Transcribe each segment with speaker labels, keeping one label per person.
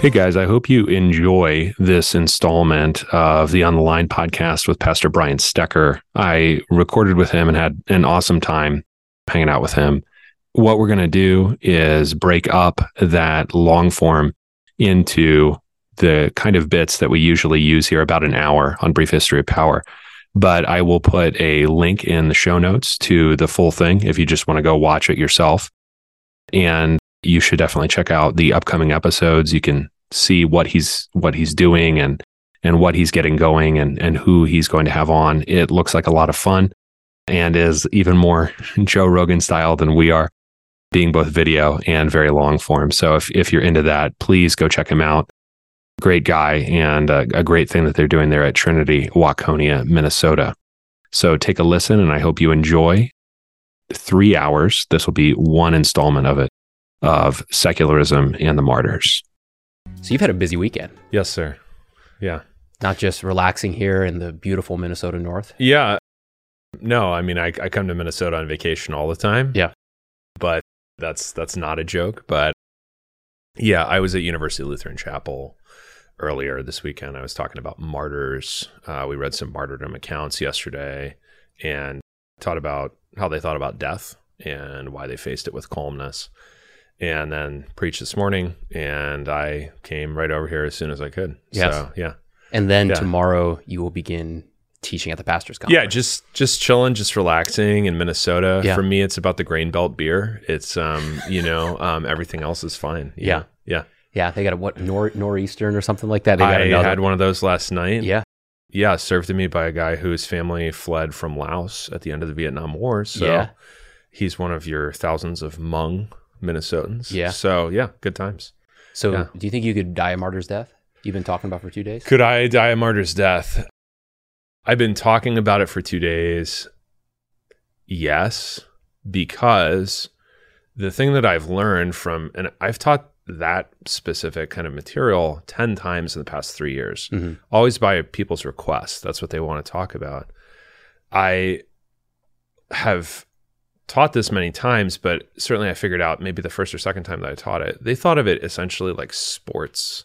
Speaker 1: Hey guys, I hope you enjoy this installment of the On the Line podcast with Pastor Brian Stecker. I recorded with him and had an awesome time hanging out with him. What we're going to do is break up that long form into the kind of bits that we usually use here, about an hour on Brief History of Power. But I will put a link in the show notes to the full thing if you just want to go watch it yourself. And you should definitely check out the upcoming episodes. You can see what he's what he's doing and and what he's getting going and and who he's going to have on. It looks like a lot of fun and is even more Joe Rogan style than we are, being both video and very long form. So if if you're into that, please go check him out. Great guy and a, a great thing that they're doing there at Trinity Waconia, Minnesota. So take a listen and I hope you enjoy. Three hours. This will be one installment of it of secularism and the martyrs.
Speaker 2: So you've had a busy weekend,
Speaker 1: Yes, sir. Yeah.
Speaker 2: not just relaxing here in the beautiful Minnesota North.
Speaker 1: Yeah. No, I mean I, I come to Minnesota on vacation all the time.
Speaker 2: Yeah.
Speaker 1: But that's that's not a joke. But yeah, I was at University Lutheran Chapel earlier this weekend. I was talking about martyrs. Uh, we read some martyrdom accounts yesterday and taught about how they thought about death and why they faced it with calmness. And then preached this morning, and I came right over here as soon as I could.
Speaker 2: Yes.
Speaker 1: So yeah,
Speaker 2: And then
Speaker 1: Yeah.
Speaker 2: tomorrow you will begin teaching at the pastors conference.
Speaker 1: Yeah, just just chilling, just relaxing in Minnesota.
Speaker 2: Yeah.
Speaker 1: For me, it's about the grain belt beer. It's um, you know, um, everything else is fine.
Speaker 2: Yeah.
Speaker 1: know? yeah.
Speaker 2: yeah. They got a what nor nor'eastern or something like that. They got
Speaker 1: I
Speaker 2: another.
Speaker 1: had one of those last night.
Speaker 2: yeah,
Speaker 1: yeah, served to me by a guy whose family fled from Laos at the end of the Vietnam War. So
Speaker 2: Yeah.
Speaker 1: he's one of your thousands of Hmong Minnesotans.
Speaker 2: Yeah.
Speaker 1: So yeah, good times.
Speaker 2: So
Speaker 1: Yeah.
Speaker 2: do you think you could die a martyr's death? You've been talking about for two days.
Speaker 1: Could I die a martyr's death? I've been talking about it for two days. Yes, because the thing that I've learned from, and I've taught that specific kind of material 10 times in the past three years,
Speaker 2: Mhm.
Speaker 1: always by people's request. That's what they want to talk about. I have taught this many times, but certainly I figured out maybe the first or second time that I taught it, they thought of it essentially like sports.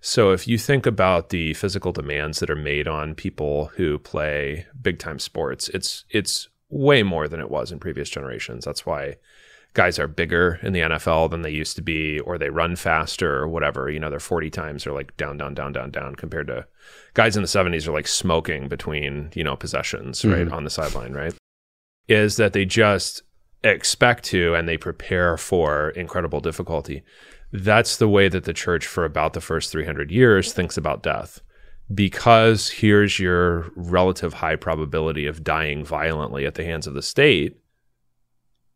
Speaker 1: So if you think about the physical demands that are made on people who play big time sports, it's it's way more than it was in previous generations. That's why guys are bigger in the NFL than they used to be, or they run faster or whatever. You know, they're 40 times or like down, down, down, down, down compared to guys in the 70s are like smoking between, you know, possessions, mm-hmm. right? On the sideline, right? Is that they just expect to and they prepare for incredible difficulty. That's the way that the church for about the first 300 years thinks about death. Because here's your relative high probability of dying violently at the hands of the state,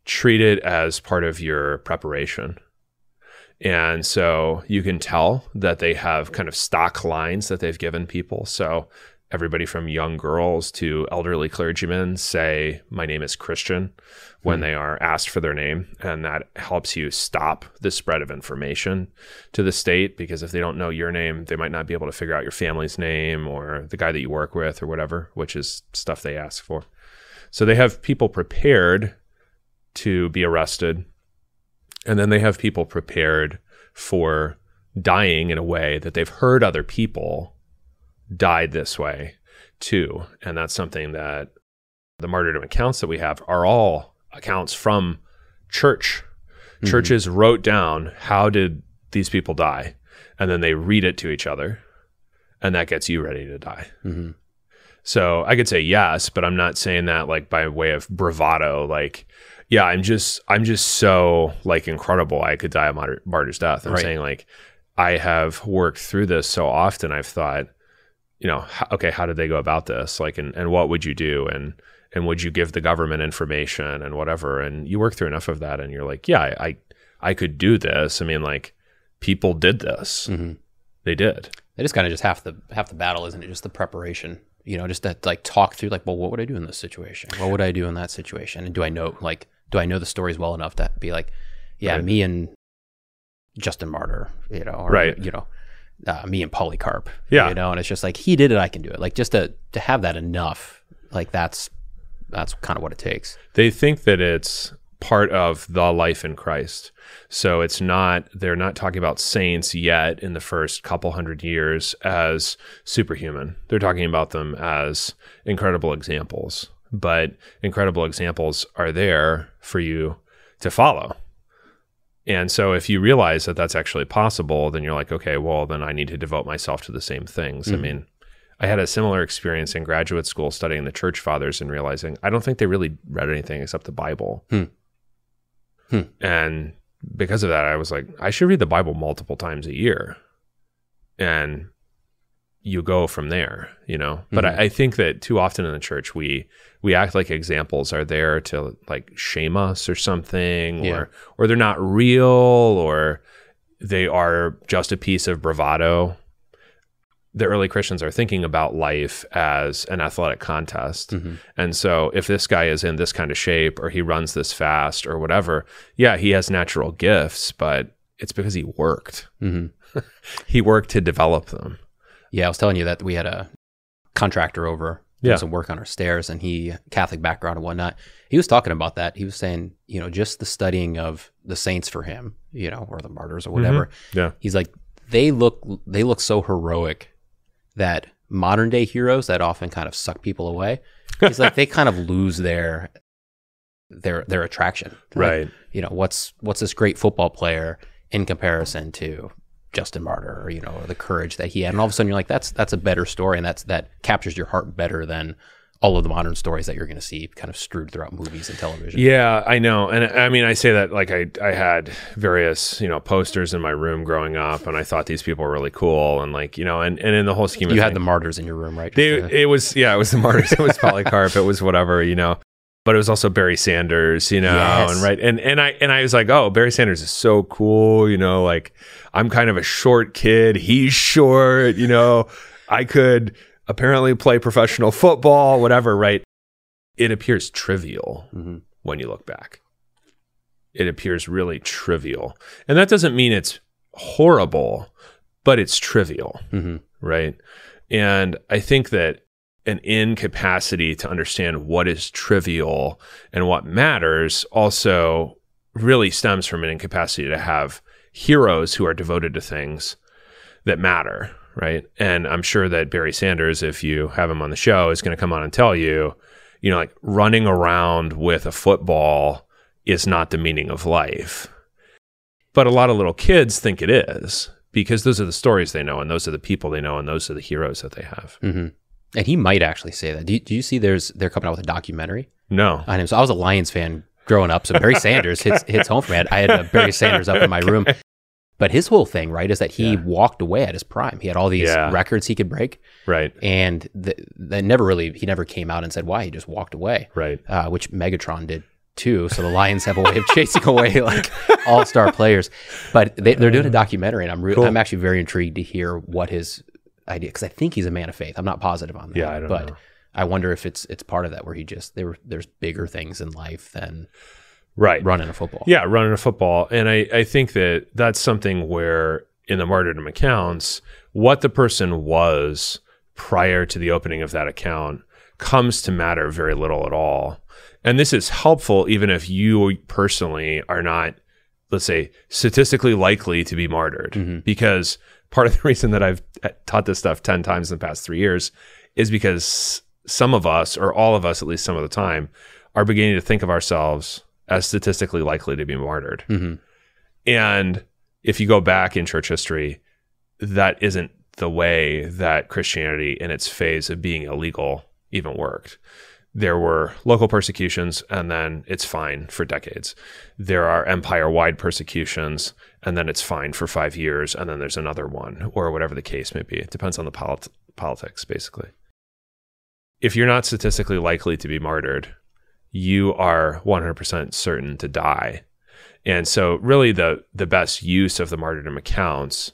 Speaker 1: treat it as part of your preparation. And so you can tell that they have kind of stock lines that they've given people. So everybody from young girls to elderly clergymen say, My name is Christian when hmm. they are asked for their name. And that helps you stop the spread of information to the state because if they don't know your name, they might not be able to figure out your family's name or the guy that you work with or whatever, which is stuff they ask for. So they have people prepared to be arrested. And then they have people prepared for dying in a way that they've heard other people died this way too. And that's something that the martyrdom accounts that we have are all accounts from church. Churches wrote down how did these people die? And then they read it to each other. And that gets you ready to die.
Speaker 2: Mhm.
Speaker 1: So I could say yes, but I'm not saying that like by way of bravado. Like, yeah, I'm just I'm just so like incredible. I could die a martyr, martyr's death. I'm
Speaker 2: Right.
Speaker 1: saying like I have worked through this so often. I've thought, you know, okay, how did they go about this? Like, and and what would you do? And and would you give the government information and whatever? And you work through enough of that, and you're like, yeah, I I, I could do this. I mean, like people did this.
Speaker 2: Mhm.
Speaker 1: They did.
Speaker 2: It is kind of just half the half the battle, isn't it? Just the preparation. You know, just that like talk through like, well, what would I do in this situation? What would I do in that situation? And do I know like do I know the stories well enough to be like, yeah,
Speaker 1: Right.
Speaker 2: me and Justin Martyr, you know, or,
Speaker 1: Right.
Speaker 2: you know, uh, me and Polycarp,
Speaker 1: Yeah.
Speaker 2: you know, and it's just like he did it, I can do it. Like just to to have that enough, like that's that's kind of what it takes.
Speaker 1: they think that it's part of the life in Christ. So it's not, they're not talking about saints yet in the first couple hundred years as superhuman. They're talking about them as incredible examples. But incredible examples are there for you to follow. And so if you realize that that's actually possible, then you're like, okay, well, then I need to devote myself to the same things. I mean, I had a similar experience in graduate school studying the church fathers and realizing I don't think they really read anything except the Bible.
Speaker 2: Hmm. Hmm.
Speaker 1: And because of that, I was like, I should read the Bible multiple times a year. And you go from there, you know. But I, I think that too often in the church we we act like examples are there to like shame us or something,
Speaker 2: Yeah.
Speaker 1: or or they're not real, or they are just a piece of bravado. The early Christians are thinking about life as an athletic contest.
Speaker 2: Mhm.
Speaker 1: And so if this guy is in this kind of shape or he runs this fast or whatever, yeah, he has natural gifts, but it's because he worked.
Speaker 2: Mhm.
Speaker 1: He worked to develop them.
Speaker 2: Yeah, I was telling you that we had a contractor over doing
Speaker 1: Yeah.
Speaker 2: some work on our stairs, and he Catholic background and whatnot. He was talking about that. He was saying, you know, just the studying of the saints for him, you know, or the martyrs or mm-hmm. whatever.
Speaker 1: Yeah.
Speaker 2: He's like, they look they look so heroic that modern day heroes that often kind of suck people away. He's like, they kind of lose their their their attraction. Like,
Speaker 1: Right.
Speaker 2: you know, what's what's this great football player in comparison to Justin Martyr, or, you know, or the courage that he had. And all of a sudden you're like, that's that's a better story and that's that captures your heart better than all of the modern stories that you're going to see kind of strewed throughout movies and television.
Speaker 1: Yeah, I know. And I mean, I say that like I, I had various, you know, posters in my room growing up and I thought these people were really cool. And like, you know, and, and in the whole scheme of
Speaker 2: You had
Speaker 1: things-
Speaker 2: the martyrs in your room, right?
Speaker 1: They,
Speaker 2: to-
Speaker 1: it was yeah, it was the martyrs. It was Polycarp. it was whatever, you know. But it was also Barry Sanders, you know,
Speaker 2: Yes.
Speaker 1: and right and and I and I was like, oh, Barry Sanders is so cool, you know, like I'm kind of a short kid. He's short, you know. I could apparently play professional football, whatever, right? It appears trivial
Speaker 2: Mhm.
Speaker 1: when you look back. It appears really trivial. And that doesn't mean it's horrible, but it's trivial
Speaker 2: Mhm.
Speaker 1: right? And I think that an incapacity to understand what is trivial and what matters also really stems from an incapacity to have heroes who are devoted to things that matter, right? And I'm sure that Barry Sanders, if you have him on the show, is going to come on and tell you, you know, like running around with a football is not the meaning of life. But a lot of little kids think it is because those are the stories they know and those are the people they know and those are the heroes that they have.
Speaker 2: Mhm. And he might actually say that. Do you, do you see there's they're coming out with a documentary
Speaker 1: No.
Speaker 2: on him? So I was a Lions fan growing up, so Barry Sanders hits hits home for me. I had a Barry Sanders up in my room. But his whole thing, right, is that he
Speaker 1: Yeah.
Speaker 2: walked away at his prime. He had all these
Speaker 1: Yeah.
Speaker 2: records he could break,
Speaker 1: Right.
Speaker 2: and that never really he never came out and said why. He just walked away,
Speaker 1: Right.
Speaker 2: uh, which Megatron did too. So the Lions have a way of chasing away like all star players. But they, they're doing a documentary, and I'm re-
Speaker 1: Cool.
Speaker 2: I'm actually very intrigued to hear what his idea because I think he's a man of faith. I'm not positive on that.
Speaker 1: Yeah, I don't
Speaker 2: but
Speaker 1: know.
Speaker 2: I wonder if it's it's part of that where he just there were there's bigger things in life than
Speaker 1: Right.
Speaker 2: running a football.
Speaker 1: Yeah, running a football. And I, I think that that's something where in the martyrdom accounts, what the person was prior to the opening of that account comes to matter very little at all. And this is helpful even if you personally are not, let's say, statistically likely to be martyred.
Speaker 2: Mhm.
Speaker 1: Because part of the reason that I've taught this stuff 10 times in the past three years is because some of us, or all of us at least some of the time, are beginning to think of ourselves as statistically likely to be martyred.
Speaker 2: hmm
Speaker 1: And if you go back in church history, that isn't the way that Christianity in its phase of being illegal even worked. There were local persecutions, and then it's fine for decades. There are empire wide persecutions, and then it's fine for five years, and then there's another one, or whatever the case may be. It depends on the polit- politics, basically. If you're not statistically likely to be martyred, you are 100% certain to die. And so, really, the the best use of the martyrdom accounts,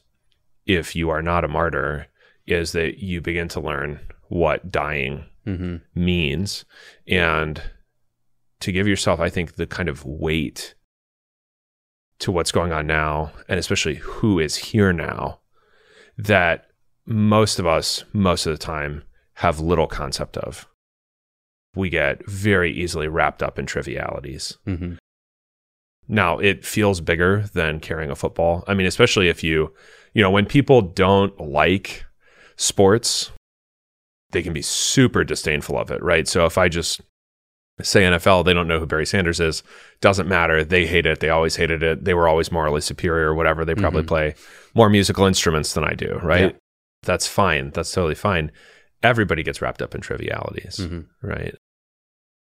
Speaker 1: if you are not a martyr, is that you begin to learn what dying
Speaker 2: hmm
Speaker 1: means, and to give yourself, I think, the kind of weight to what's going on now, and especially who is here now, that most of us, most of the time, have little concept of. We get very easily wrapped up in trivialities
Speaker 2: hmm
Speaker 1: Now it feels bigger than carrying a football. I mean, especially if you, you know, when people don't like sports, they can be super disdainful of it, right? So if I just say NFL, they don't know who Barry Sanders is, doesn't matter. They hate it. They always hated it. They were always morally superior or whatever. They probably
Speaker 2: Mhm.
Speaker 1: play more musical instruments than I do, right?
Speaker 2: Yeah.
Speaker 1: That's fine. That's totally fine. Everybody gets wrapped up in trivialities,
Speaker 2: Mhm.
Speaker 1: right?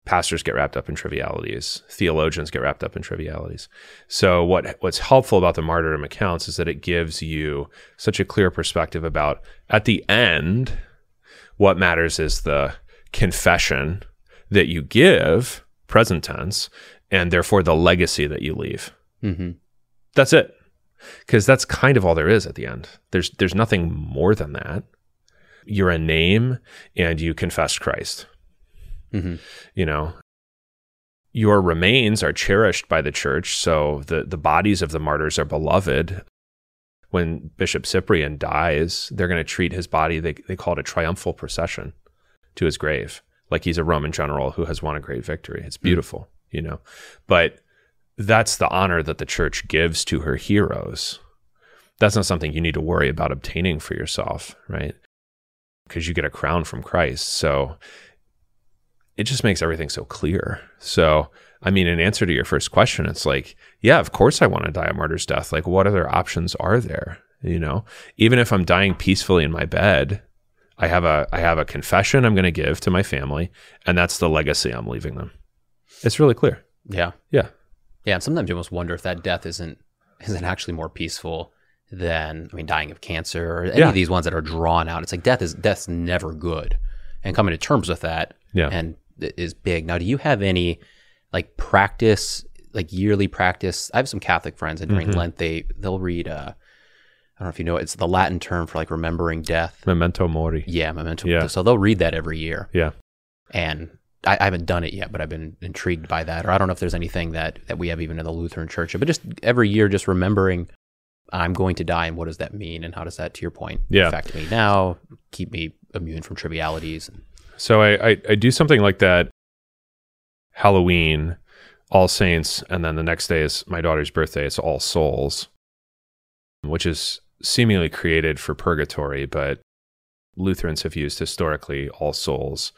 Speaker 1: Pastors get wrapped up in trivialities. Theologians get wrapped up in trivialities. So what what's helpful about the martyrdom accounts is that it gives you such a clear perspective about at the end what matters is the confession that you give, present tense, and therefore the legacy that you leave.
Speaker 2: Mhm.
Speaker 1: That's it. Because that's kind of all there is at the end. There's there's nothing more than that. You're a name and you confess Christ.
Speaker 2: Mhm.
Speaker 1: You know, your remains are cherished by the church, so the the bodies of the martyrs are beloved. When Bishop Cyprian dies, they're going to treat his body. They they call it a triumphal procession to his grave, like he's a Roman general who has won a great victory. It's hmm. beautiful, you know, but that's the honor that the church gives to her heroes. That's not something you need to worry about obtaining for yourself, right? Because you get a crown from Christ. So it just makes everything so clear. So, I mean, in answer to your first question, it's like, yeah, of course I want to die a martyr's death. Like, what other options are there? You know, even if I'm dying peacefully in my bed, I have a I have a confession I'm going to give to my family, and that's the legacy I'm leaving them. It's really clear.
Speaker 2: Yeah.
Speaker 1: Yeah.
Speaker 2: Yeah, and sometimes you almost wonder if that death isn't isn't actually more peaceful than I mean dying of cancer or any
Speaker 1: Yeah.
Speaker 2: of these ones that are drawn out. It's like death is death's never good, and coming to terms with that
Speaker 1: Yeah.
Speaker 2: and is big. Now, do you have any like practice, like yearly practice? I have some Catholic friends, and during
Speaker 1: Mhm.
Speaker 2: Lent they they'll read. uh I don't know if you know it's the Latin term for like remembering death.
Speaker 1: Memento mori.
Speaker 2: Yeah, memento.
Speaker 1: Yeah.
Speaker 2: So they'll read that every year.
Speaker 1: Yeah.
Speaker 2: and I, I haven't done it yet, but I've been intrigued by that. Or I don't know if there's anything that that we have even in the Lutheran Church, but just every year, just remembering I'm going to die, and what does that mean, and how does that, to your point,
Speaker 1: Yeah.
Speaker 2: affect me now, keep me immune from trivialities.
Speaker 1: So I, I, I do something like that Halloween, All Saints, and then the next day is my daughter's birthday. It's All Souls, which is seemingly created for purgatory, but Lutherans have used historically All Souls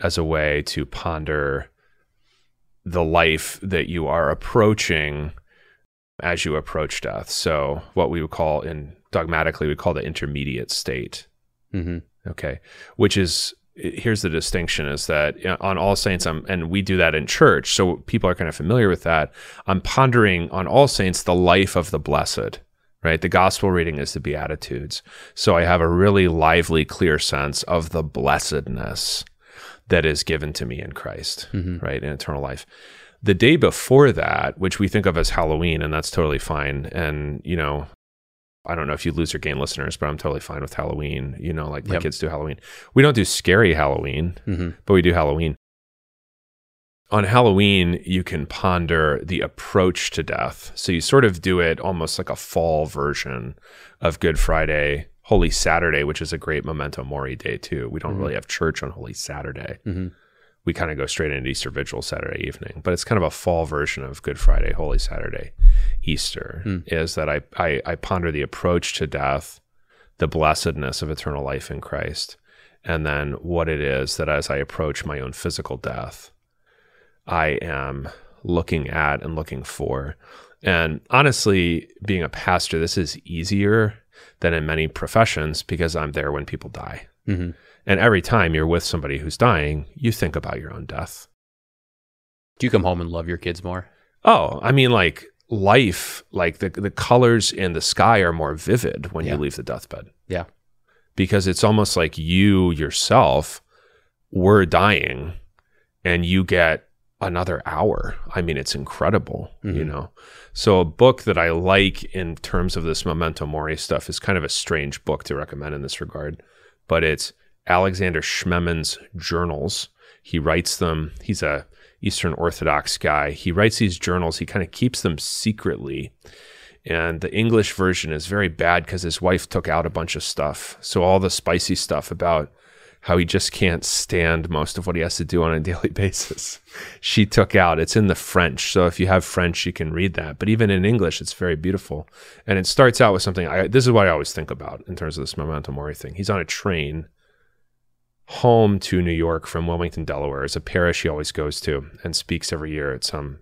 Speaker 1: as a way to ponder the life that you are approaching as you approach death. So what we would call in dogmatically we call the intermediate state.
Speaker 2: hmm
Speaker 1: Okay. Which is here's the distinction is that on All Saints, I'm, and we do that in church, so people are kind of familiar with that. I'm pondering on All Saints the life of the blessed, right? The gospel reading is the Beatitudes. So I have a really lively, clear sense of the blessedness that is given to me in Christ,
Speaker 2: Mhm.
Speaker 1: right? In eternal life. The day before that, which we think of as Halloween, and that's totally fine. And, you know, I don't know if you lose or gain listeners, but I'm totally fine with Halloween. You know, like my
Speaker 2: Yep.
Speaker 1: kids do Halloween. We don't do scary Halloween,
Speaker 2: hmm
Speaker 1: but we do Halloween. On Halloween, you can ponder the approach to death. So you sort of do it almost like a fall version of Good Friday, Holy Saturday, which is a great memento mori day too. We don't
Speaker 2: Mhm.
Speaker 1: really have church on Holy Saturday.
Speaker 2: hmm
Speaker 1: We kind of go straight into Easter Vigil Saturday evening, but it's kind of a fall version of Good Friday, Holy Saturday, Easter.
Speaker 2: Hmm.
Speaker 1: Is that I, I I ponder the approach to death, the blessedness of eternal life in Christ, and then what it is that as I approach my own physical death, I am looking at and looking for. And honestly, being a pastor, this is easier than in many professions because I'm there when people die.
Speaker 2: hmm
Speaker 1: And every time you're with somebody who's dying, you think about your own death.
Speaker 2: Do you come home and love your kids more?
Speaker 1: Oh, I mean, like life, like the the colors in the sky are more vivid when
Speaker 2: Yeah.
Speaker 1: you leave the deathbed.
Speaker 2: Yeah.
Speaker 1: because it's almost like you yourself were dying, and you get another hour. I mean, it's incredible, you
Speaker 2: Mhm.
Speaker 1: know. So a book that I like in terms of this memento mori stuff is kind of a strange book to recommend in this regard, but it's Alexander Schmemann's journals. He writes them. He's a Eastern Orthodox guy. He writes these journals. He kind of keeps them secretly. And the English version is very bad because his wife took out a bunch of stuff. So all the spicy stuff about how he just can't stand most of what he has to do on a daily basis. She took out, it's in the French. So if you have French, you can read that. But even in English, it's very beautiful. And it starts out with something I, this is what I always think about in terms of this Memento Mori thing. He's on a train home to New York from Wilmington, Delaware. It's a parish he always goes to and speaks every year at some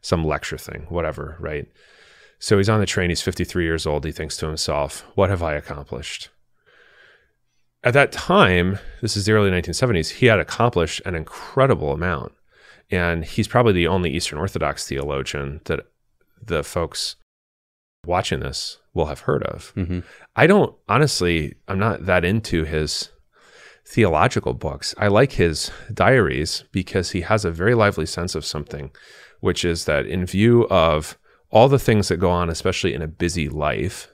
Speaker 1: some lecture thing, whatever, right? So he's on the train, he's 53 years old, he thinks to himself, what have I accomplished? At that time, this is the early 1970s, he had accomplished an incredible amount. And he's probably the only Eastern Orthodox theologian that the folks watching this will have heard of.
Speaker 2: Mm-hmm.
Speaker 1: I don't honestly, I'm not that into his theological books. I like his diaries because he has a very lively sense of something, which is that in view of all the things that go on, especially in a busy life,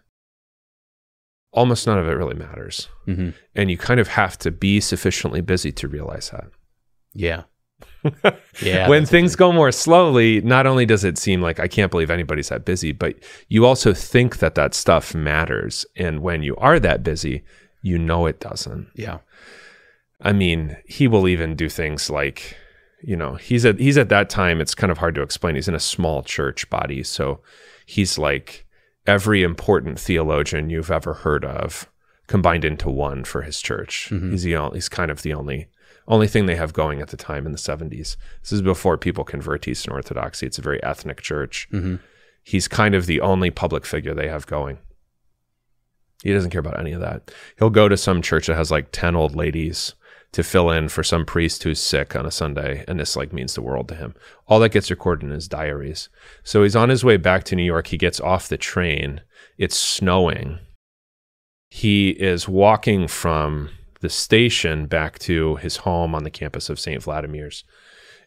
Speaker 1: almost none of it really matters.
Speaker 2: Mm-hmm.
Speaker 1: And you kind of have to be sufficiently busy to realize that.
Speaker 2: Yeah. yeah.
Speaker 1: when things go more slowly, not only does it seem like I can't believe anybody's that busy, but you also think that that stuff matters. And when you are that busy, you know it doesn't.
Speaker 2: Yeah.
Speaker 1: I mean, he will even do things like, you know, he's at he's at that time. It's kind of hard to explain. He's in a small church body, so he's like every important theologian you've ever heard of combined into one for his church.
Speaker 2: Mhm.
Speaker 1: He's the only, he's kind of the only only thing they have going at the time in the 70s. This is before people convert to Eastern Orthodoxy. It's a very ethnic church.
Speaker 2: Mm-hmm.
Speaker 1: He's kind of the only public figure they have going. He doesn't care about any of that. He'll go to some church that has like 10 old ladies to fill in for some priest who's sick on a Sunday, and this like means the world to him. All that gets recorded in his diaries. So he's on his way back to New York. He gets off the train. It's snowing. He is walking from the station back to his home on the campus of St. Vladimir's.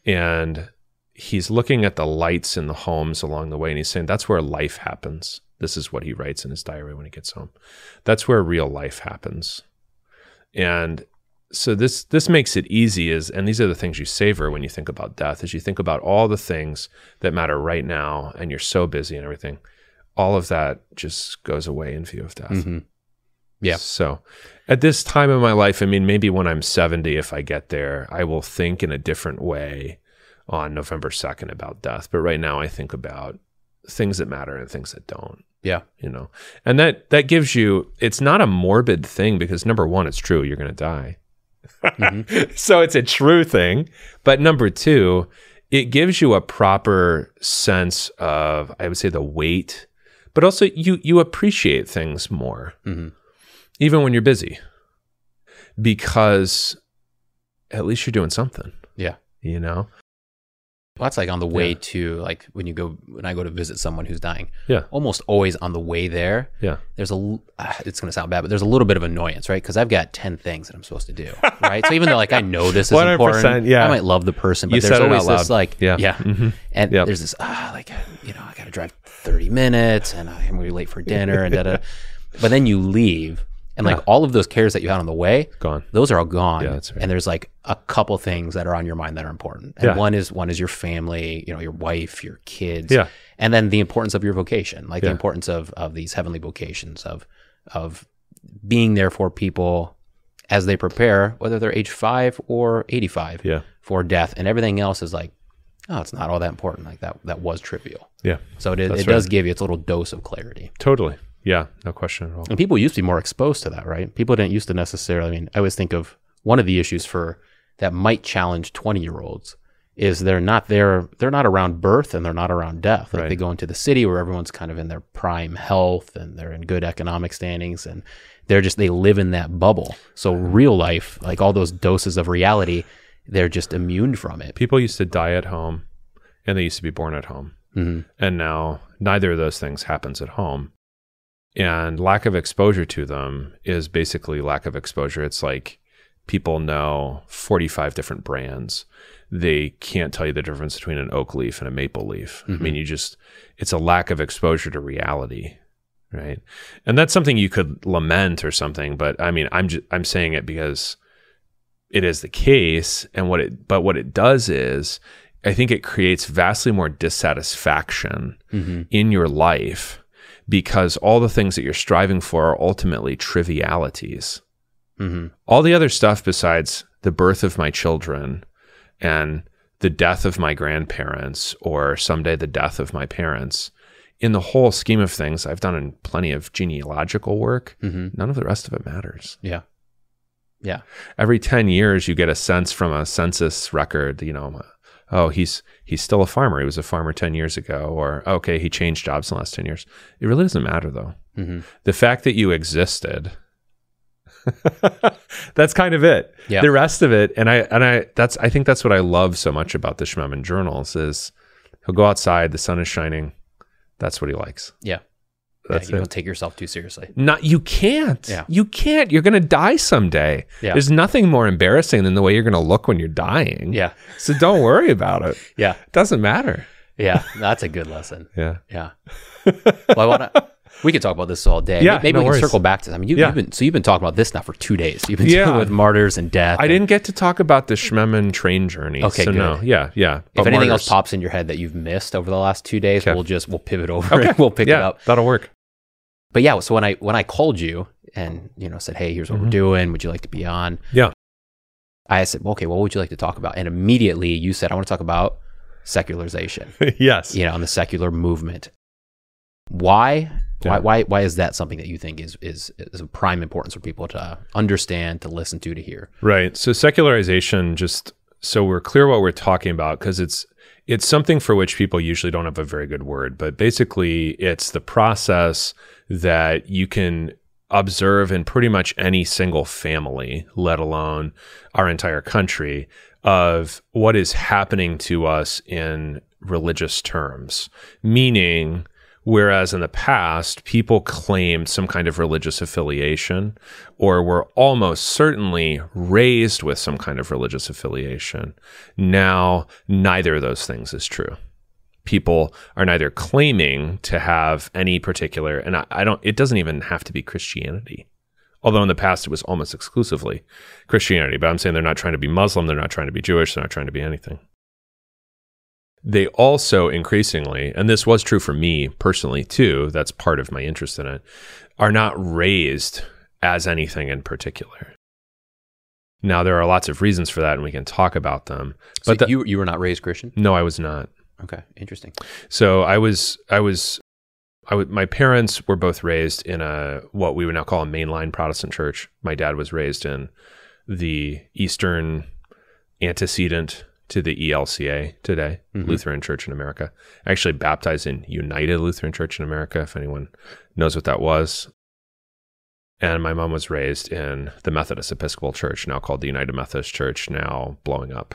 Speaker 1: And he's looking at the lights in the homes along the way and he's saying that's where life happens. This is what he writes in his diary when he gets home. That's where real life happens. And so this this makes it easy is and these are the things you savor when you think about death is you think about all the things that matter right now and you're so busy and everything. All of that just goes away in view of death.
Speaker 2: Mm-hmm. Yeah.
Speaker 1: So at this time in my life, I mean, maybe when I'm 70, if I get there, I will think in a different way on November 2nd about death. But right now, I think about things that matter and things that don't.
Speaker 2: Yeah.
Speaker 1: You know, and that that gives you. It's not a morbid thing because number one, it's true. You're going to die.
Speaker 2: Mhm.
Speaker 1: so it's a true thing. But number two, it gives you a proper sense of, I would say, the weight, but also you you appreciate things more
Speaker 2: Mhm.
Speaker 1: even when you're busy because at least you're doing something
Speaker 2: Yeah.
Speaker 1: you know
Speaker 2: Well, that's like on the way
Speaker 1: Yeah.
Speaker 2: to like when you go when I go to visit someone who's dying.
Speaker 1: Yeah.
Speaker 2: Almost always on the way there,
Speaker 1: yeah
Speaker 2: there's a ah, it's going to sound bad, but there's a little bit of annoyance, right? Because I've got ten things that I'm supposed to do, right? so even though like I know this is
Speaker 1: 100%,
Speaker 2: important,
Speaker 1: yeah.
Speaker 2: I might love the person, but
Speaker 1: You
Speaker 2: there's
Speaker 1: said it
Speaker 2: always this like
Speaker 1: Yeah.
Speaker 2: yeah,
Speaker 1: Mhm.
Speaker 2: and
Speaker 1: Yep.
Speaker 2: there's this ah like you know I got to drive 30 minutes and I'm gonna be late for dinner and da da. But then you leave, and like
Speaker 1: Yeah.
Speaker 2: all of those cares that you had on the way,
Speaker 1: gone
Speaker 2: those are all gone.
Speaker 1: Yeah, that's right.
Speaker 2: And there's like a couple things that are on your mind that are important. And
Speaker 1: Yeah.
Speaker 2: one is one is your family, you know, your wife, your kids.
Speaker 1: Yeah.
Speaker 2: And then the importance of your vocation, like the importance of of these heavenly vocations of of being there for people as they prepare, whether they're age five or eighty five
Speaker 1: yeah
Speaker 2: for death. And everything else is like, oh, it's not all that important. Like that that was trivial.
Speaker 1: yeah
Speaker 2: So it, it does give you its little dose of clarity.
Speaker 1: totally yeah no question at all
Speaker 2: And people used to be more exposed to that, right? People didn't used to necessarily. I mean, I always think of one of the issues for that might challenge twenty year olds is they're not there. They're not around birth and they're not around death. Like
Speaker 1: Right.
Speaker 2: they go into the city where everyone's kind of in their prime health and they're in good economic standings and they're just they live in that bubble. So real life, like all those doses of reality, they're just immune from it.
Speaker 1: people used to die at home and they used to be born at home
Speaker 2: hmm
Speaker 1: and now neither of those things happens at home and lack of exposure to them is basically lack of exposure. It's like people know 45 different brands. They can't tell you the difference between an oak leaf and a maple leaf. I
Speaker 2: Mhm.
Speaker 1: mean you just it's a lack of exposure to reality right? And that's something you could lament or something but i mean i'm just i'm saying it because it is the case and what it but what it does is i think it creates vastly more dissatisfaction
Speaker 2: hmm
Speaker 1: in your life because all the things that you're striving for are ultimately trivialities
Speaker 2: hmm
Speaker 1: All the other stuff besides the birth of my children and the death of my grandparents or someday the death of my parents, in the whole scheme of things, I've done in plenty of genealogical work.
Speaker 2: hmm
Speaker 1: None of the rest of it matters.
Speaker 2: Yeah. Yeah.
Speaker 1: Every 10 years, you get a sense from a census record, you know, oh, he's he's still a farmer. He was a farmer 10 years ago. Or, okay, he changed jobs in the last 10 years. It really doesn't matter, though.
Speaker 2: hmm
Speaker 1: The fact that you existed, that's kind of it.
Speaker 2: Yeah.
Speaker 1: The rest of it, and I and I that's I think that's what I love so much about the Schmemann journals is he'll go outside, the sun is shining. That's what he likes.
Speaker 2: Yeah.
Speaker 1: That's
Speaker 2: yeah, you
Speaker 1: it.
Speaker 2: don't take yourself too seriously.
Speaker 1: Not you can't.
Speaker 2: Yeah.
Speaker 1: You can't. You're gonna die someday.
Speaker 2: Yeah.
Speaker 1: There's nothing more embarrassing than the way you're gonna look when you're dying.
Speaker 2: Yeah.
Speaker 1: So don't worry about it.
Speaker 2: Yeah.
Speaker 1: It doesn't matter.
Speaker 2: Yeah. That's a good lesson.
Speaker 1: Yeah.
Speaker 2: Yeah. Well, I want to. We could talk about this all day.
Speaker 1: Yeah,
Speaker 2: Maybe
Speaker 1: no
Speaker 2: we can
Speaker 1: worries.
Speaker 2: circle back to. This. I mean, you,
Speaker 1: Yeah.
Speaker 2: have been so you've been talking about this now for two days. You've been
Speaker 1: Yeah.
Speaker 2: dealing with martyrs and death.
Speaker 1: I
Speaker 2: and
Speaker 1: didn't get to talk about the Schmemann train journey.
Speaker 2: Okay,
Speaker 1: so
Speaker 2: good.
Speaker 1: no. Yeah, yeah.
Speaker 2: If
Speaker 1: But
Speaker 2: anything
Speaker 1: martyrs-
Speaker 2: else pops in your head that you've missed over the last two days,
Speaker 1: Okay.
Speaker 2: we'll just we'll pivot over it. We'll pick
Speaker 1: yeah,
Speaker 2: it up.
Speaker 1: That'll work.
Speaker 2: But yeah, so when I when I called you and you know said, "Hey, here's what we're
Speaker 1: Mhm.
Speaker 2: doing. Would you like to be on?"
Speaker 1: Yeah.
Speaker 2: I said, well, "Okay, what would you like to talk about?" And immediately you said, "I want to talk about secularization."
Speaker 1: yes.
Speaker 2: you know, and the secular movement. Why? Why, why? Why is that something that you think is is is of prime importance for people to understand, to listen to, to hear?
Speaker 1: Right. So secularization, just so we're clear what we're talking about, because it's it's something for which people usually don't have a very good word, but basically it's the process that you can observe in pretty much any single family, let alone our entire country, of what is happening to us in religious terms. Meaning, whereas in the past, people claimed some kind of religious affiliation or were almost certainly raised with some kind of religious affiliation, now neither of those things is true people are neither claiming to have any particular and I, I don't it doesn't even have to be christianity. Although in the past it was almost exclusively christianity but i'm saying they're not trying to be muslim they're not trying to be jewish they're not trying to be anything. They also increasingly and this was true for me personally too that's part of my interest in it are not raised as anything in particular. Now there are lots of reasons for that and we can talk about them
Speaker 2: So
Speaker 1: but the-
Speaker 2: you you were not raised Christian?
Speaker 1: no i was not
Speaker 2: Okay, interesting.
Speaker 1: so I was, I was, I would. My parents were both raised in a what we would now call a mainline Protestant church. My dad was raised in the Eastern antecedent to the ELCA today,
Speaker 2: Mhm.
Speaker 1: Lutheran Church in America. Actually, baptized in United Lutheran Church in America. If anyone knows what that was. And my mom was raised in the Methodist Episcopal Church, now called the United Methodist Church, now blowing up.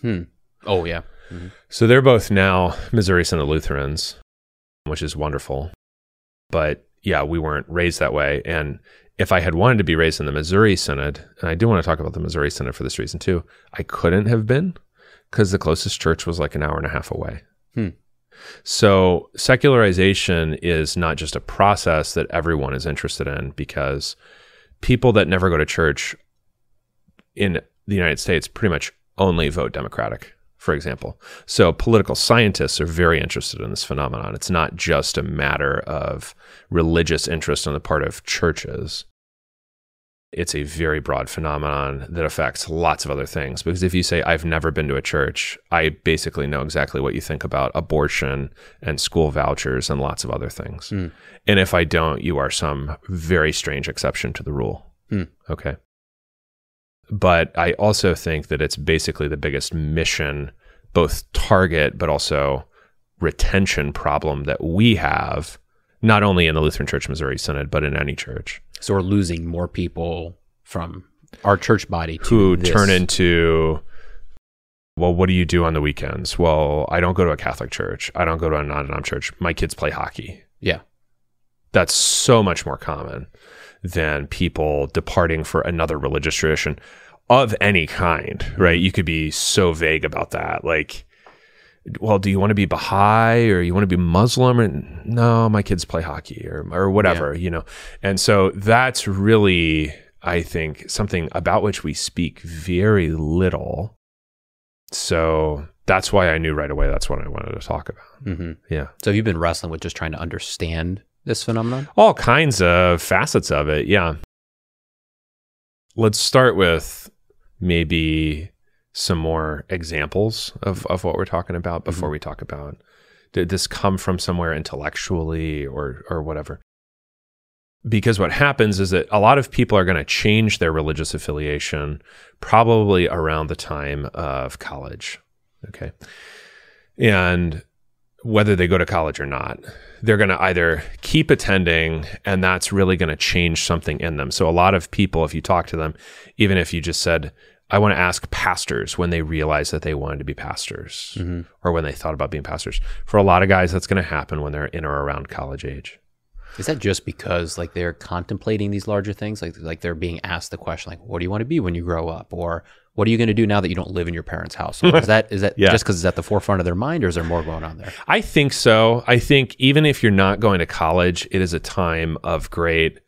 Speaker 2: Hmm. Oh yeah. Mhm.
Speaker 1: So they're both now Missouri Synod Lutherans, which is wonderful. But yeah, we weren't raised that way. And if I had wanted to be raised in the Missouri Synod, and I do want to talk about the Missouri Synod for this reason too, I couldn't have been because the closest church was like an hour and a half away.
Speaker 2: Hmm.
Speaker 1: So secularization is not just a process that everyone is interested in because people that never go to church in the United States pretty much only vote Democratic, for example. So political scientists are very interested in this phenomenon. It's not just a matter of religious interest on the part of churches. It's a very broad phenomenon that affects lots of other things. Because if you say, I've never been to a church, I basically know exactly what you think about abortion and school vouchers and lots of other things.
Speaker 2: Hmm.
Speaker 1: And if I don't, you are some very strange exception to the rule.
Speaker 2: Hmm.
Speaker 1: Okay. But I also think that it's basically the biggest mission, both target, but also retention problem that we have, not only in the Lutheran Church Missouri Synod, but in any church,
Speaker 2: So we're losing more people from our church body to
Speaker 1: who
Speaker 2: this.
Speaker 1: turn into, well, what do you do on the weekends? Well, I don't go to a Catholic church. I don't go to a non denom church. My kids play hockey.
Speaker 2: Yeah.
Speaker 1: That's so much more common than people departing for another religious tradition of any kind, right? You could be so vague about that. Like, well, do you want to be Baha'i or you want to be Muslim? And no, my kids play hockey or or whatever, you know. And so that's really, I think, something about which we speak very little. So that's why I knew right away that's what I wanted to talk about.
Speaker 2: Mm-hmm.
Speaker 1: Yeah.
Speaker 2: So have you've been wrestling with just trying to understand this phenomenon.
Speaker 1: All kinds of facets of it. Yeah. let's start with maybe some more examples of, of what we're talking about before mm-hmm. we talk about did this come from somewhere intellectually or or whatever because what happens is that a lot of people are going to change their religious affiliation probably around the time of college okay and whether they go to college or not they're going to either keep attending and that's really going to change something in them so a lot of people if you talk to them even if you just said I want to ask pastors when they realize that they wanted to be pastors
Speaker 2: Mm-hmm.
Speaker 1: or when they thought about being pastors. For a lot of guys, that's going to happen when they're in or around college age.
Speaker 2: Is that just because like they're contemplating these larger things, like like they're being asked the question, like, "What do you want to be when you grow up?" or "What are you going to do now that you don't live in your parents' house?" Is that is that
Speaker 1: Yeah.
Speaker 2: just because it's at the forefront of their mind, or is there more going on there?
Speaker 1: I think so. I think even if you're not going to college, it is a time of great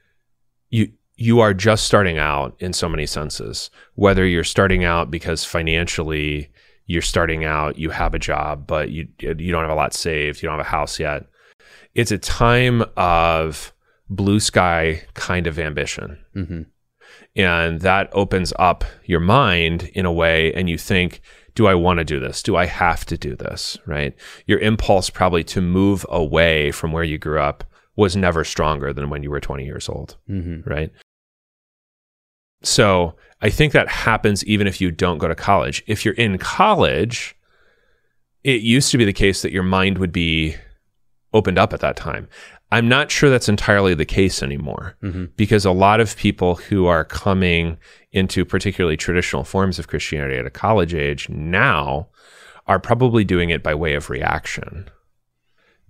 Speaker 1: you you are just starting out in so many senses. Whether you're starting out because financially you're starting out, you have a job, but you you don't have a lot saved, you don't have a house yet. It's a time of blue sky kind of ambition.
Speaker 2: hmm
Speaker 1: And that opens up your mind in a way, and you think, do I want to do this? Do I have to do this? Right? Your impulse probably to move away from where you grew up was never stronger than when you were 20 years old.
Speaker 2: hmm
Speaker 1: Right? So I think that happens even if you don't go to college. If you're in college, it used to be the case that your mind would be opened up at that time. I'm not sure that's entirely the case anymore
Speaker 2: hmm
Speaker 1: because a lot of people who are coming into particularly traditional forms of Christianity at a college age now are probably doing it by way of reaction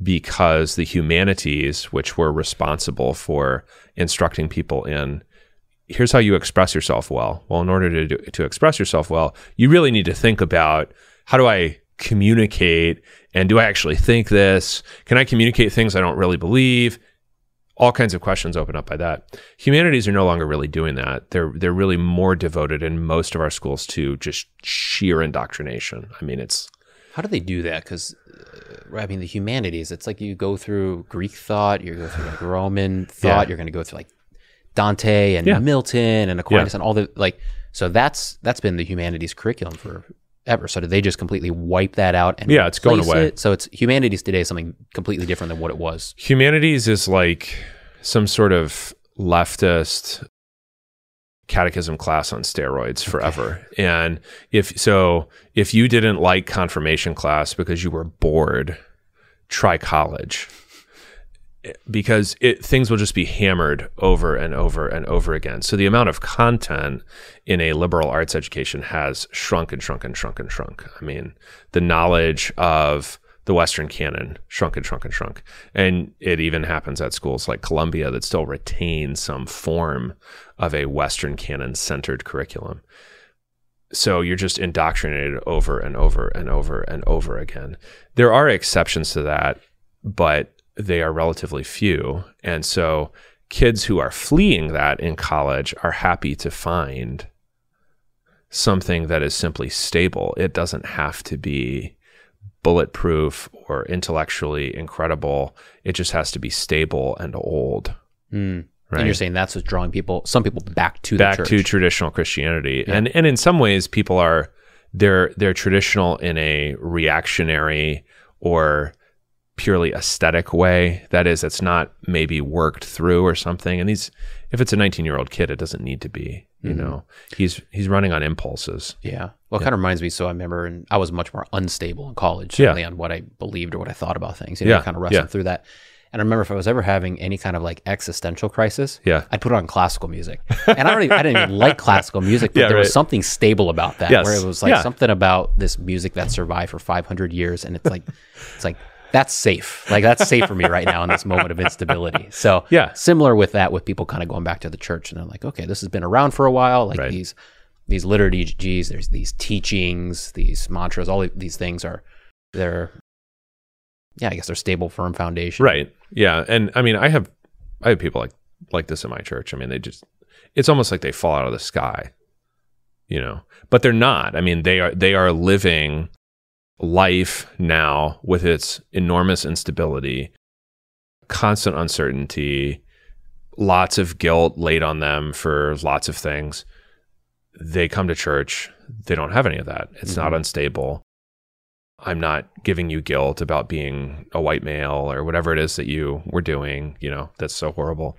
Speaker 1: because the humanities, which were responsible for instructing people in here's how you express yourself well. Well, in order to do, to express yourself well, you really need to think about how do I communicate and do I actually think this? Can I communicate things I don't really believe? All kinds of questions open up by that. Humanities are no longer really doing that. They're they're really more devoted in most of our schools to just sheer indoctrination. I mean, it's
Speaker 2: How do they do that? Because uh, I mean, the humanities, it's like you go through Greek thought, you go through like Roman thought,
Speaker 1: Yeah.
Speaker 2: you're going to go through like Dante and
Speaker 1: Yeah.
Speaker 2: Milton and Aquinas and all the like. So that's that's been the humanities curriculum for ever. So did they just completely wipe that out? And
Speaker 1: Yeah, it's going away.
Speaker 2: It? So it's humanities today is something completely different than what it was.
Speaker 1: humanities is like some sort of leftist catechism class on steroids forever. And if so, if you didn't like confirmation class because you were bored, try college. Because it things will just be hammered over and over and over again. So the amount of content in a liberal arts education has shrunk and shrunk and shrunk and shrunk. I mean, the knowledge of the Western canon shrunk and shrunk and shrunk. And it even happens at schools like Columbia that still retain some form of a Western canon centered curriculum. So you're just indoctrinated over and over and over and over again. There are exceptions to that, but they are relatively few. And so kids who are fleeing that in college are happy to find something that is simply stable. It doesn't have to be bulletproof or intellectually incredible. It just has to be stable and old.
Speaker 2: Mm.
Speaker 1: Right.
Speaker 2: And you're saying that's what's drawing people, some people back to
Speaker 1: back
Speaker 2: the church.
Speaker 1: to traditional Christianity. And and in some ways people are they're they're traditional in a reactionary or purely aesthetic way. That is, it's not maybe worked through or something. And these if it's a 19 year old kid, it doesn't need to be. You
Speaker 2: Mm-hmm.
Speaker 1: know, he's he's running on impulses.
Speaker 2: Yeah. Well, it kind of reminds me. So I remember, and I was much more unstable in college,
Speaker 1: Yeah.
Speaker 2: on what I believed or what I thought about things. You know,
Speaker 1: Yeah,
Speaker 2: kind of wrestling
Speaker 1: yeah.
Speaker 2: through that. And I remember if I was ever having any kind of like existential crisis,
Speaker 1: Yeah.
Speaker 2: I'd put on classical music. And I don't even, I didn't even like classical music, but
Speaker 1: Yeah,
Speaker 2: there was something stable about that,
Speaker 1: Yes.
Speaker 2: where it was like
Speaker 1: Yeah.
Speaker 2: something about this music that survived for 500 years, and it's like, it's like that's safe. Like that's safe for me right now in this moment of instability. So
Speaker 1: Yeah.
Speaker 2: similar with that, with people kind of going back to the church, and I'm like, okay, this has been around for a while. Like
Speaker 1: Right.
Speaker 2: these these liturgies, there's these teachings, these mantras, all these things are they're yeah, I guess they're stable, firm foundation.
Speaker 1: Right. Yeah. And I mean, I have I have people like like this in my church. I mean, they just it's almost like they fall out of the sky. You know. But they're not. I mean, they are they are living life now with its enormous instability, constant uncertainty, lots of guilt laid on them for lots of things. they come to church, they don't have any of that. It's not unstable. I'm not giving you guilt about being a white male or whatever it is that you were doing, you know, that's so horrible.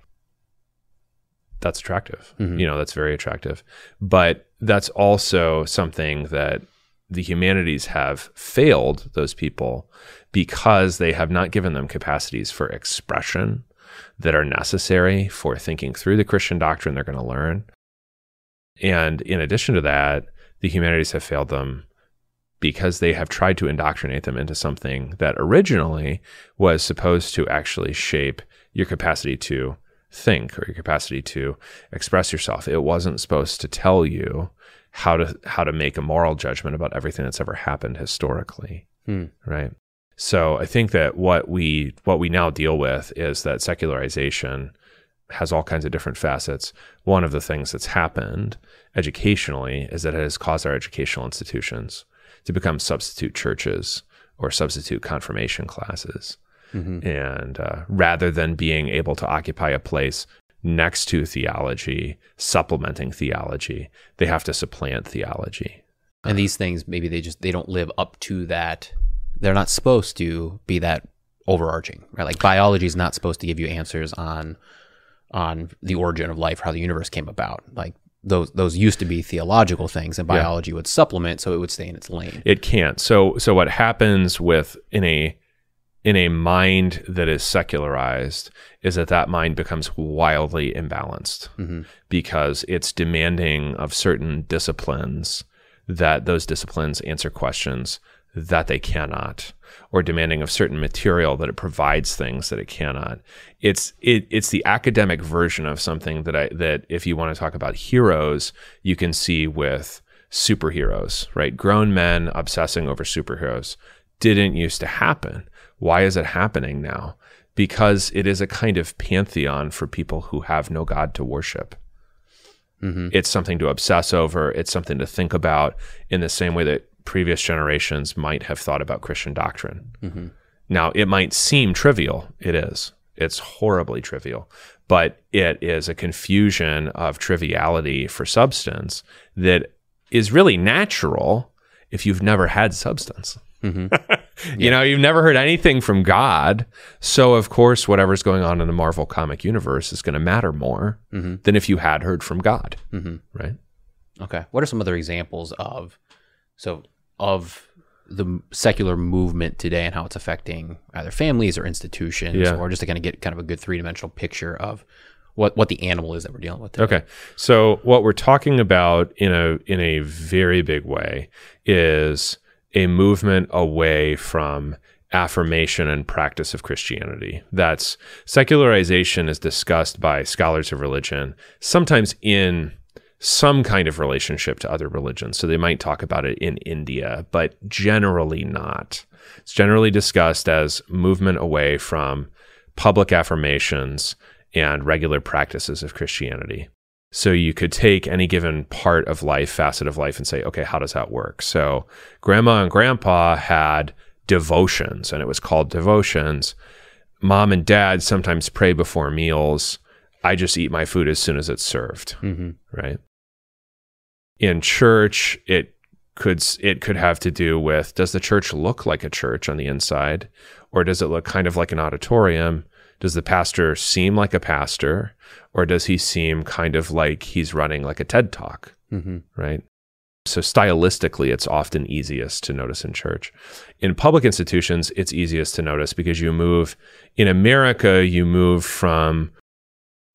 Speaker 1: That's attractive.
Speaker 2: Mhm.
Speaker 1: You know, that's very attractive. But that's also something that the humanities have failed those people because they have not given them capacities for expression that are necessary for thinking through the Christian doctrine they're going to learn. And in addition to that, the humanities have failed them because they have tried to indoctrinate them into something that originally was supposed to actually shape your capacity to think or your capacity to express yourself. It wasn't supposed to tell you how to how to make a moral judgment about everything that's ever happened historically,
Speaker 2: Hmm.
Speaker 1: right? So I think that what we what we now deal with is that secularization has all kinds of different facets. One of the things that's happened educationally is that it has caused our educational institutions to become substitute churches or substitute confirmation classes.
Speaker 2: Mhm.
Speaker 1: And uh, rather than being able to occupy a place next to theology, supplementing theology, they have to supplant theology.
Speaker 2: And these things, maybe they just they don't live up to that. They're not supposed to be that overarching, right? Like biology is not supposed to give you answers on on the origin of life, how the universe came about. Like those those used to be theological things, and biology would supplement, so it would stay in its lane.
Speaker 1: It can't. So so what happens with in a in a mind that is secularized is that that mind becomes wildly imbalanced
Speaker 2: Mhm.
Speaker 1: because it's demanding of certain disciplines that those disciplines answer questions that they cannot or demanding of certain material that it provides things that it cannot. It's it, it's the academic version of something that i that if you want to talk about heroes you can see with superheroes right? Grown men obsessing over superheroes. Didn't used to happen why is it happening now because it is a kind of pantheon for people who have no god to worship
Speaker 2: Mhm.
Speaker 1: it's something to obsess over. It's something to think about in the same way that previous generations might have thought about Christian doctrine.
Speaker 2: Mhm.
Speaker 1: Now, it might seem trivial. It is. It's horribly trivial, but it is a confusion of triviality for substance that is really natural if you've never had substance.
Speaker 2: Mhm.
Speaker 1: You know, you've never heard anything from God. So, of course, whatever's going on in the Marvel comic universe is going to matter more
Speaker 2: Mhm.
Speaker 1: than if you had heard from God,
Speaker 2: Mhm.
Speaker 1: right?
Speaker 2: Okay. What are some other examples of so of the secular movement today and how it's affecting either families or institutions,
Speaker 1: Yeah.
Speaker 2: or just to kind of get kind of a good three dimensional picture of what what the animal is that we're dealing with. Today.
Speaker 1: Okay. So what we're talking about in a in a very big way is a movement away from affirmation and practice of Christianity. That's secularization is discussed by scholars of religion sometimes in some kind of relationship to other religions. So they might talk about it in India, but generally not. It's generally discussed as movement away from public affirmations and regular practices of Christianity. So you could take any given part of life, facet of life, and say, okay, how does that work? So grandma and grandpa had devotions, and it was called devotions. Mom and dad sometimes pray before meals. I just eat my food as soon as it's served
Speaker 2: hmm
Speaker 1: right? In church, it could it could have to do with does the church look like a church on the inside, or does it look kind of like an auditorium? Does the pastor seem like a pastor, or does he seem kind of like he's running like a TED talk?
Speaker 2: hmm
Speaker 1: right? So stylistically, it's often easiest to notice in church. In public institutions, it's easiest to notice because you move in America, you move from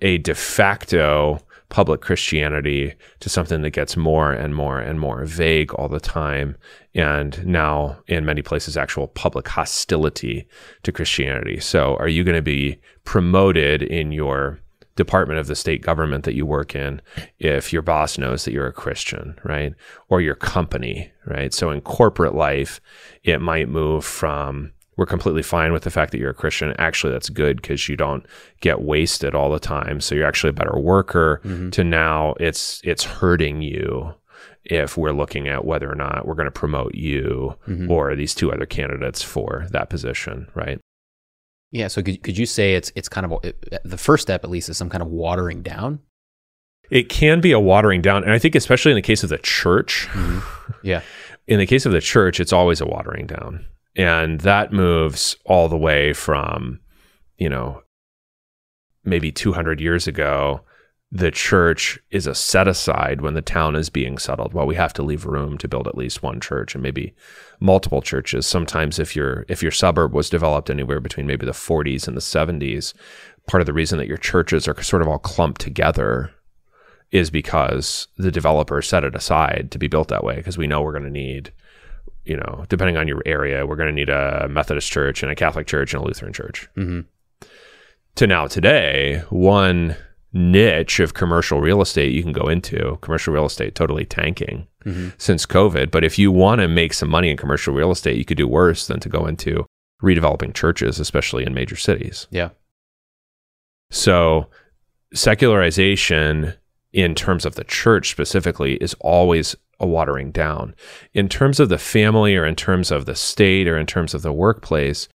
Speaker 1: a de facto public Christianity to something that gets more and more and more vague all the time. And now, in many places, actual public hostility to Christianity. So, are you going to be promoted in your department of the state government that you work in if your boss knows that you're a Christian, right? Or your company, right? So in corporate life, it might move from we're completely fine with the fact that you're a Christian. Actually, that's good because you don't get wasted all the time. So you're actually a better worker to now it's it's hurting you if we're looking at whether or not we're going to promote you
Speaker 2: Mhm.
Speaker 1: or these two other candidates for that position, right?
Speaker 2: Yeah. So could could you say it's it's kind of it, the first step at least is some kind of watering down?
Speaker 1: it can be a watering down. And I think, especially in the case of the church,
Speaker 2: Yeah.
Speaker 1: in the case of the church, it's always a watering down. And that moves all the way from, you know, maybe 200 years ago, the church is a set aside when the town is being settled. Well, we have to leave room to build at least one church and maybe multiple churches. Sometimes if your if your suburb was developed anywhere between maybe the 40s and the 70s, part of the reason that your churches are sort of all clumped together is because the developer set it aside to be built that way because we know we're going to need you know depending on your area we're going to need a methodist church and a catholic church and a lutheran church
Speaker 2: Mhm.
Speaker 1: to now today one niche of commercial real estate you can go into commercial real estate totally tanking
Speaker 2: Mhm.
Speaker 1: since covid but if you want to make some money in commercial real estate you could do worse than to go into redeveloping churches especially in major cities
Speaker 2: Yeah.
Speaker 1: so secularization in terms of the church specifically is always a watering down. In terms of the family or in terms of the state or in terms of the workplace,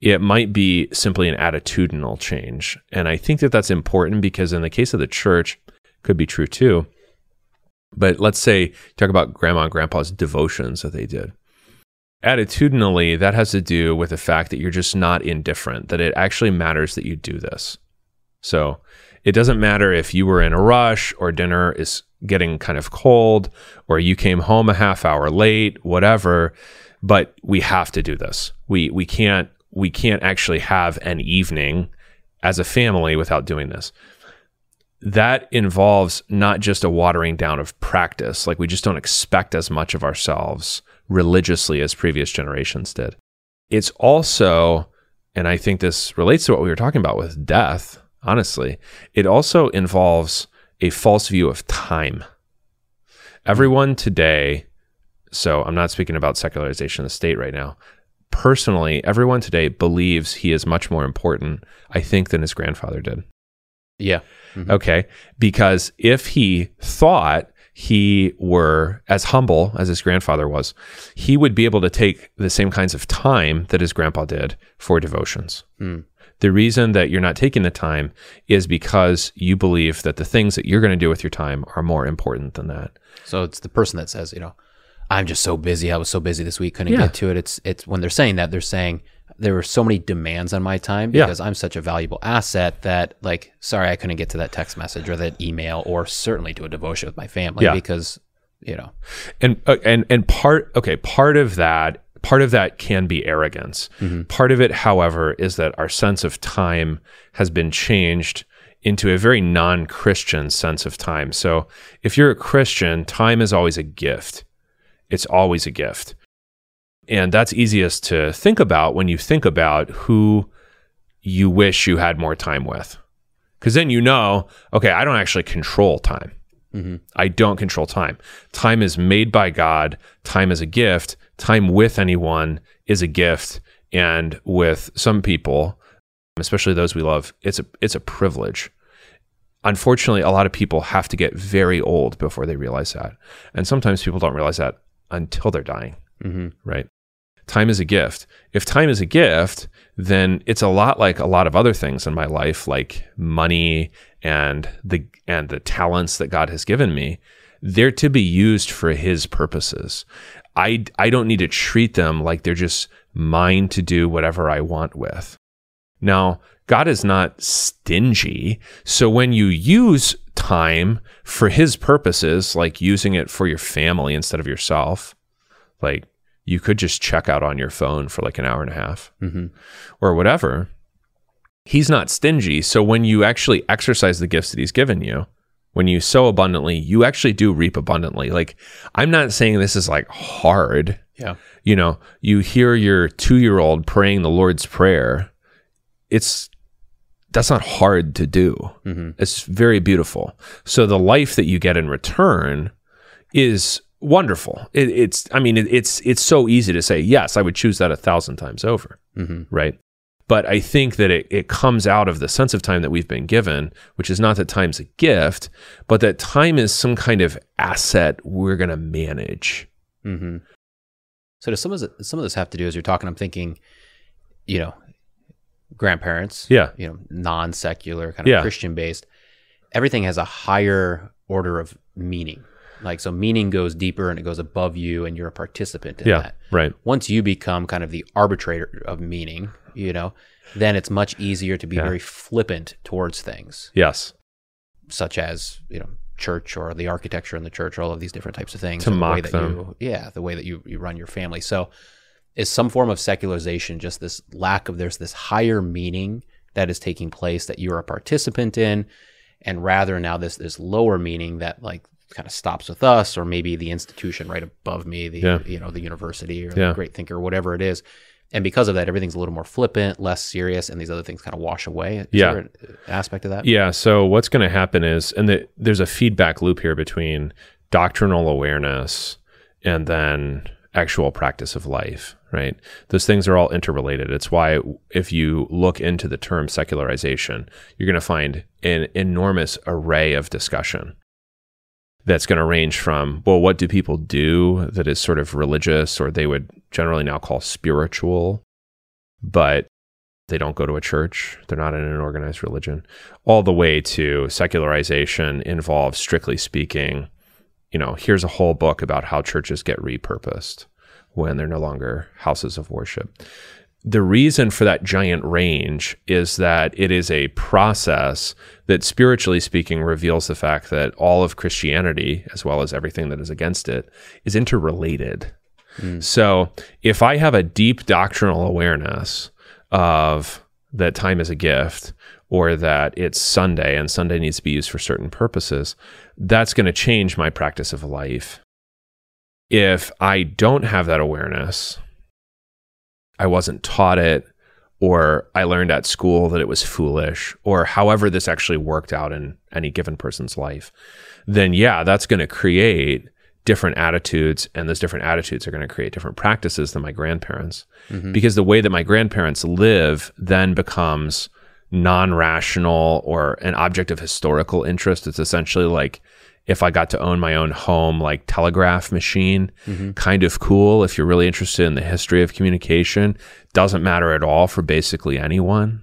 Speaker 1: it might be simply an attitudinal change. And I think that that's important because in the case of the church, could be true too. But let's say talk about grandma and grandpa's devotions that they did. Attitudinally, that has to do with the fact that you're just not indifferent, that it actually matters that you do this. So it doesn't matter if you were in a rush or dinner is getting kind of cold or you came home a half hour late, whatever, but we have to do this. We we can't we can't actually have an evening as a family without doing this. That involves not just a watering down of practice, like we just don't expect as much of ourselves religiously as previous generations did. It's also, and I think this relates to what we were talking about with death, honestly, it also involves a false view of time. Everyone today, so I'm not speaking about secularization of the state right now. Personally, everyone today believes he is much more important, I think, than his grandfather did.
Speaker 2: Yeah. Mhm.
Speaker 1: Okay. Because if he thought he were as humble as his grandfather was, he would be able to take the same kinds of time that his grandpa did for devotions.
Speaker 2: Hmm.
Speaker 1: The reason that you're not taking the time is because you believe that the things that you're going to do with your time are more important than that.
Speaker 2: So it's the person that says, you know, I'm just so busy. I was so busy this week, couldn't
Speaker 1: Yeah.
Speaker 2: get to it. It's it's when they're saying that they're saying there were so many demands on my time
Speaker 1: Yeah.
Speaker 2: because I'm such a valuable asset that like sorry I couldn't get to that text message or that email or certainly do a devotion with my family
Speaker 1: Yeah.
Speaker 2: because you know
Speaker 1: and uh, and and part okay part of that part of that can be arrogance. Mm-hmm. Part of it however is that our sense of time has been changed into a very non-christian sense of time. So if you're a christian time is always a gift. It's always a gift. And that's easiest to think about when you think about who you wish you had more time with. Because then you know okay i don't actually control time. Mm-hmm. I don't control time. Time is made by God. Time is a gift. Time with anyone is a gift, and with some people, especially those we love, it's a it's a privilege. Unfortunately, a lot of people have to get very old before they realize that, and sometimes people don't realize that until they're dying.
Speaker 2: Mhm.
Speaker 1: Right? Time is a gift. If time is a gift, then it's a lot like a lot of other things in my life, like money and the and the talents that God has given me. They're to be used for His purposes. I I don't need to treat them like they're just mine to do whatever I want with. Now, God is not stingy. So when you use time for his purposes, like using it for your family instead of yourself, like you could just check out on your phone for like an hour and a half
Speaker 2: Mhm.
Speaker 1: or whatever. He's not stingy. So when you actually exercise the gifts that he's given you, when you sow abundantly, you actually do reap abundantly. Like, I'm not saying this is like hard
Speaker 2: yeah
Speaker 1: you know, you hear your two year old praying the Lord's Prayer. It's that's not hard to do.
Speaker 2: Mhm.
Speaker 1: It's very beautiful. So the life that you get in return is wonderful. It, it's, I mean, it, it's it's so easy to say yes. I would choose that a thousand times over,
Speaker 2: Mhm.
Speaker 1: right? But I think that it, it comes out of the sense of time that we've been given, which is not that time's a gift, but that time is some kind of asset we're going to manage.
Speaker 2: hmm So does some of this, some of this have to do as you're talking? I'm thinking, you know, grandparents,
Speaker 1: Yeah.
Speaker 2: you know, non secular kind of
Speaker 1: Yeah.
Speaker 2: Christian based. everything has a higher order of meaning. Like so meaning goes deeper and it goes above you and you're a participant in
Speaker 1: Yeah.
Speaker 2: that.
Speaker 1: Right.
Speaker 2: Once you become kind of the arbitrator of meaning, you know, then it's much easier to be
Speaker 1: Yeah.
Speaker 2: very flippant towards things,
Speaker 1: Yes.
Speaker 2: such as, you know, church or the architecture in the church, or all of these different types of things.
Speaker 1: To
Speaker 2: the
Speaker 1: mock
Speaker 2: that
Speaker 1: them.
Speaker 2: You, yeah, the way that you, you run your family. So is some form of secularization just this lack of there's this higher meaning that is taking place that you're a participant in and rather now this this lower meaning that like kind of stops with us or maybe the institution right above me the
Speaker 1: Yeah.
Speaker 2: you know the university or
Speaker 1: Yeah.
Speaker 2: the great thinker whatever it is and because of that everything's a little more flippant less serious and these other things kind of wash away is
Speaker 1: Yeah.
Speaker 2: an uh, aspect of that
Speaker 1: Yeah. So what's going to happen is, and the, there's a feedback loop here between doctrinal awareness and then actual practice of life, right? Those things are all interrelated. It's why if you look into the term secularization, you're going to find an enormous array of discussion that's going to range from, well, what do people do that is sort of religious or they would generally now call spiritual, but they don't go to a church, they're not in an organized religion, all the way to secularization involves, strictly speaking, you know, here's a whole book about how churches get repurposed when they're no longer houses of worship. The reason for that giant range is that it is a process that, spiritually speaking, reveals the fact that all of Christianity, as well as everything that is against it, is interrelated. Hmm. So if I have a deep doctrinal awareness of that time is a gift or that it's Sunday and Sunday needs to be used for certain purposes, that's going to change my practice of life. If I don't have that awareness, I wasn't taught it, or I learned at school that it was foolish, or however this actually worked out in any given person's life, then yeah, that's going to create different attitudes. And those different attitudes are going to create different practices than my grandparents. Mm-hmm. Because the way that my grandparents live then becomes non rational or an object of historical interest. It's essentially like if I got to own my own home, like telegraph machine, mm-hmm. kind of cool if you're really interested in the history of communication. Doesn't matter at all for basically anyone.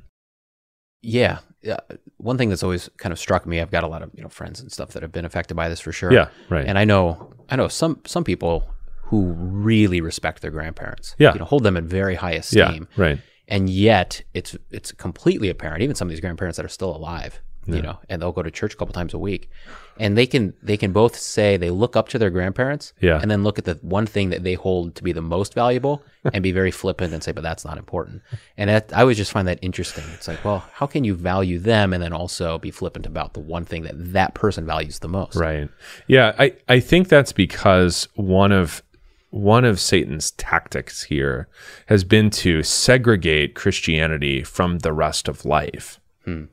Speaker 2: yeah yeah one thing that's always kind of struck me i've got a lot of you know friends and stuff that have been affected by this for sure
Speaker 1: Yeah, right.
Speaker 2: and i know i know some some people who really respect their grandparents
Speaker 1: Yeah.
Speaker 2: you know hold them in very high esteem.
Speaker 1: yeah, right.
Speaker 2: and yet it's it's completely apparent even some of these grandparents that are still alive you know and they'll go to church a couple times a week and they can they can both say they look up to their grandparents
Speaker 1: Yeah.
Speaker 2: and then look at the one thing that they hold to be the most valuable and be very flippant and say but that's not important and that, i always just find that interesting it's like well how can you value them and then also be flippant about the one thing that that person values the most
Speaker 1: Right. Yeah, I, I think that's because one of one of Satan's tactics here has been to segregate Christianity from the rest of life. Hmm.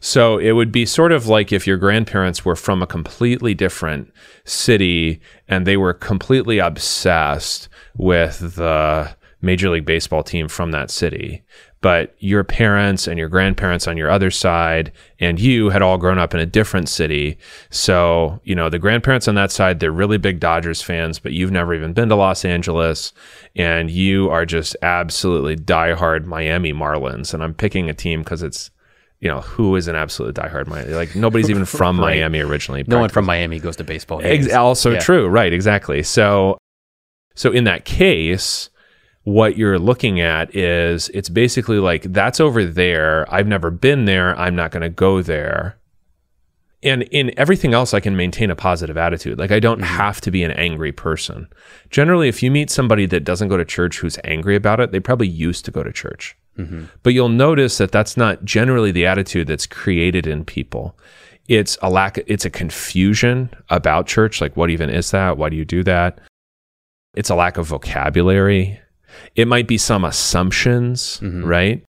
Speaker 1: So it would be sort of like if your grandparents were from a completely different city and they were completely obsessed with the Major League Baseball team from that city. But your parents and your grandparents on your other side and you had all grown up in a different city. So, you know, the grandparents on that side, they're really big Dodgers fans, but you've never even been to Los Angeles and you are just absolutely diehard Miami Marlins. And I'm picking a team because it's you know, who is an absolute diehard Miami? Like nobody's even from
Speaker 2: Right.
Speaker 1: Miami originally.
Speaker 2: no one from miami goes to baseball games.
Speaker 1: Ex- also
Speaker 2: Yeah.
Speaker 1: true, right? Exactly. So, so in that case, what you're looking at is it's basically like that's over there. I've never been there. I'm not going to go there. And in everything else, I can maintain a positive attitude. Like I don't mm-hmm. have to be an angry person. Generally, if you meet somebody that doesn't go to church who's angry about it, they probably used to go to church. Mm-hmm. But you'll notice that that's not generally the attitude that's created in people. It's a lack, it's a confusion about church. Like, what even is that? Why do you do that? It's a lack of vocabulary. It might be some assumptions, mm-hmm. right?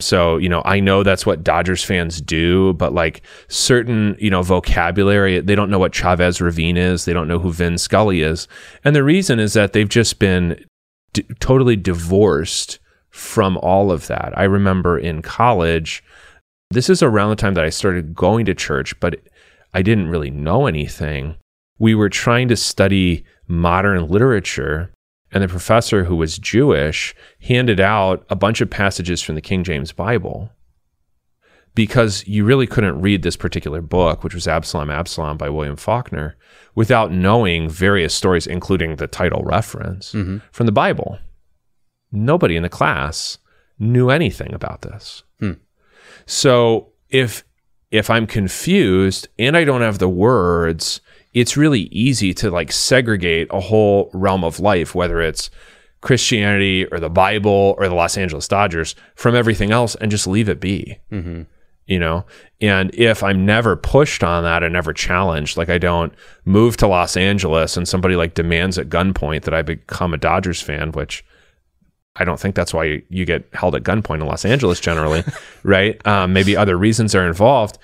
Speaker 1: So, you know, I know that's what Dodgers fans do, but like certain, you know, vocabulary, they don't know what Chavez Ravine is. They don't know who Vin Scully is. And the reason is that they've just been d- totally divorced from all of that. I remember in college, this is around the time that I started going to church, but I didn't really know anything. We were trying to study modern literature, and the professor, who was Jewish, handed out a bunch of passages from the King James Bible. because you really couldn't read this particular book, which was Absalom, Absalom by William Faulkner, without knowing various stories, including the title reference mm-hmm. from the Bible. Nobody in the class knew anything about this. Hmm. So if if I'm confused and I don't have the words, it's really easy to like segregate a whole realm of life, whether it's Christianity or the Bible or the Los Angeles Dodgers, from everything else and just leave it be. Mm-hmm. You know, and if I'm never pushed on that and never challenged, like I don't move to Los Angeles and somebody like demands at gunpoint that I become a Dodgers fan, which I don't think that's why you get held at gunpoint in Los Angeles generally, right? Um, maybe other reasons are involved.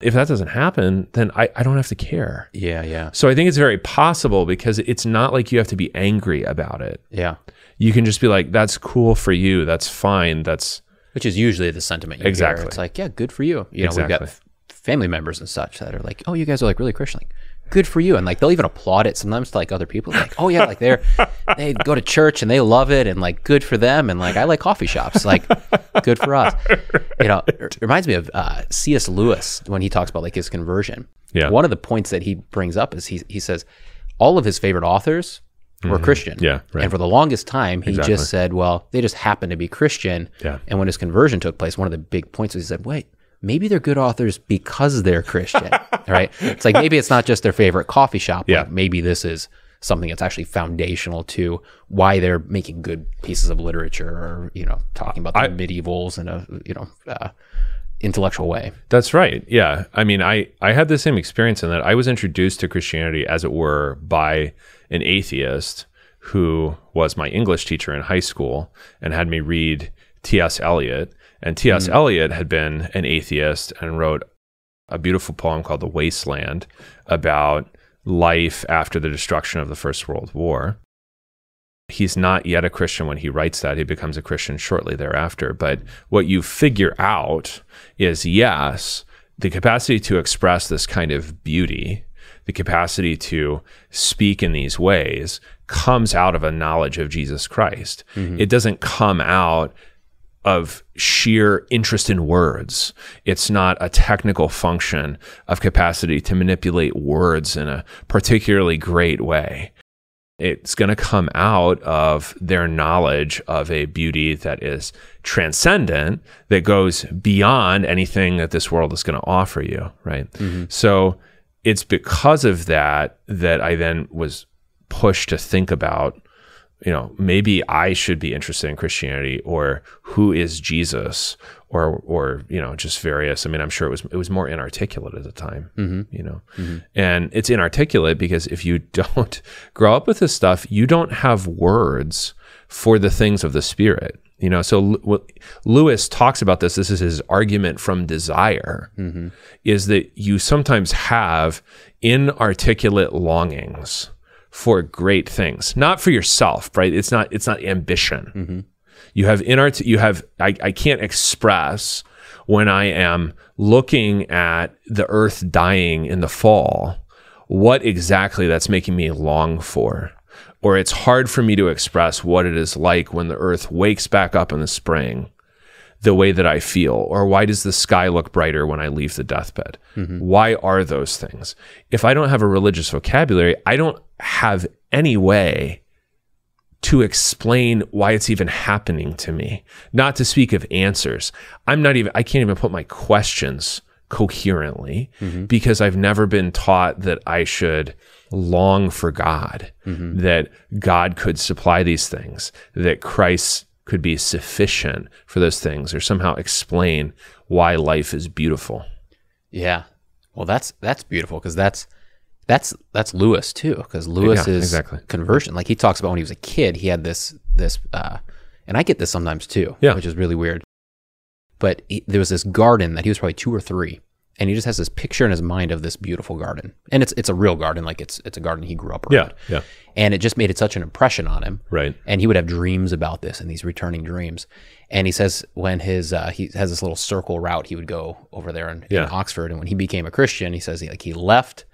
Speaker 1: If that doesn't happen, then I, I don't have to care.
Speaker 2: Yeah, yeah,
Speaker 1: So I think it's very possible because it's not like you have to be angry about it.
Speaker 2: yeah.
Speaker 1: You can just be like, that's cool for you. That's fine. That's
Speaker 2: Which is usually the sentiment. You hear.
Speaker 1: Exactly.
Speaker 2: It's like, yeah, good for you. You know, we've got family members and such that are like, oh, you guys are like really Christian. Like, good for you. And like, they'll even applaud it sometimes to like other people. Like, oh yeah, like they're they go to church and they love it and like good for them. And like, I like coffee shops. Like, good for us. You know, it reminds me of uh, C.S. Lewis when he talks about like his conversion.
Speaker 1: Yeah.
Speaker 2: One of the points that he brings up is he he says all of his favorite authors were Christian.
Speaker 1: Mm-hmm. Yeah, right.
Speaker 2: And for the longest time, he
Speaker 1: Exactly.
Speaker 2: just said, well, they just happen to be Christian.
Speaker 1: Yeah.
Speaker 2: And when his conversion took place, one of the big points was he said, wait, maybe they're good authors because they're Christian, right? It's like maybe it's not just their favorite coffee shop.
Speaker 1: Yeah.
Speaker 2: Maybe this is something that's actually foundational to why they're making good pieces of literature or, you know, talking about the medievals in a, you know, uh, intellectual way.
Speaker 1: That's right. Yeah. I mean, I, I had the same experience in that I was introduced to Christianity, as it were, by an atheist who was my English teacher in high school and had me read T.S. Eliot. And T.S. Mm. Eliot had been an atheist and wrote a beautiful poem called The Wasteland about life after the destruction of the First World War. He's not yet a Christian when he writes that. He becomes a Christian shortly thereafter. But what you figure out is yes, the capacity to express this kind of beauty, the capacity to speak in these ways comes out of a knowledge of Jesus Christ. Mm-hmm. It doesn't come out of sheer interest in words. It's not a technical function of capacity to manipulate words in a particularly great way. It's going to come out of their knowledge of a beauty that is transcendent, that goes beyond anything that this world is going to offer you, right? Mm-hmm. So it's because of that that I then was pushed to think about you know, maybe I should be interested in Christianity or who is Jesus or or you know, just various. I mean, I'm sure it was it was more inarticulate at the time, mm-hmm. you know. Mm-hmm. And it's inarticulate because if you don't grow up with this stuff, you don't have words for the things of the spirit. You know, so L- what Lewis talks about this. This is his argument from desire, mm-hmm. is that you sometimes have inarticulate longings for great things, not for yourself, right? It's not it's not ambition. Mm-hmm. You have inart you have I, I can't express when I am looking at the earth dying in the fall what exactly that's making me long for. Or it's hard for me to express what it is like when the earth wakes back up in the spring the way that I feel? Or why does the sky look brighter when I leave the deathbed? Mm-hmm. Why are those things? If I don't have a religious vocabulary, I don't have any way to explain why it's even happening to me, not to speak of answers. I'm not even, I can't even put my questions coherently mm-hmm. because I've never been taught that I should long for God, mm-hmm. that God could supply these things, that Christ could be sufficient for those things or somehow explain why life is beautiful.
Speaker 2: Yeah. Well, that's that's beautiful because that's that's that's Lewis too. Because Lewis
Speaker 1: Yeah,
Speaker 2: is
Speaker 1: exactly.
Speaker 2: conversion. Like he talks about when he was a kid, he had this this, uh, and I get this sometimes too.
Speaker 1: Yeah.
Speaker 2: which is really weird. But he, there was this garden that he was probably two or three, and he just has this picture in his mind of this beautiful garden, and it's it's a real garden, like it's it's a garden he grew up around.
Speaker 1: yeah. yeah.
Speaker 2: and it just made it such an impression on him.
Speaker 1: Right.
Speaker 2: And he would have dreams about this and these returning dreams. And he says when his uh, he has this little circle route, he would go over there in,
Speaker 1: Yeah.
Speaker 2: in Oxford. And when he became a Christian, he says he like he left,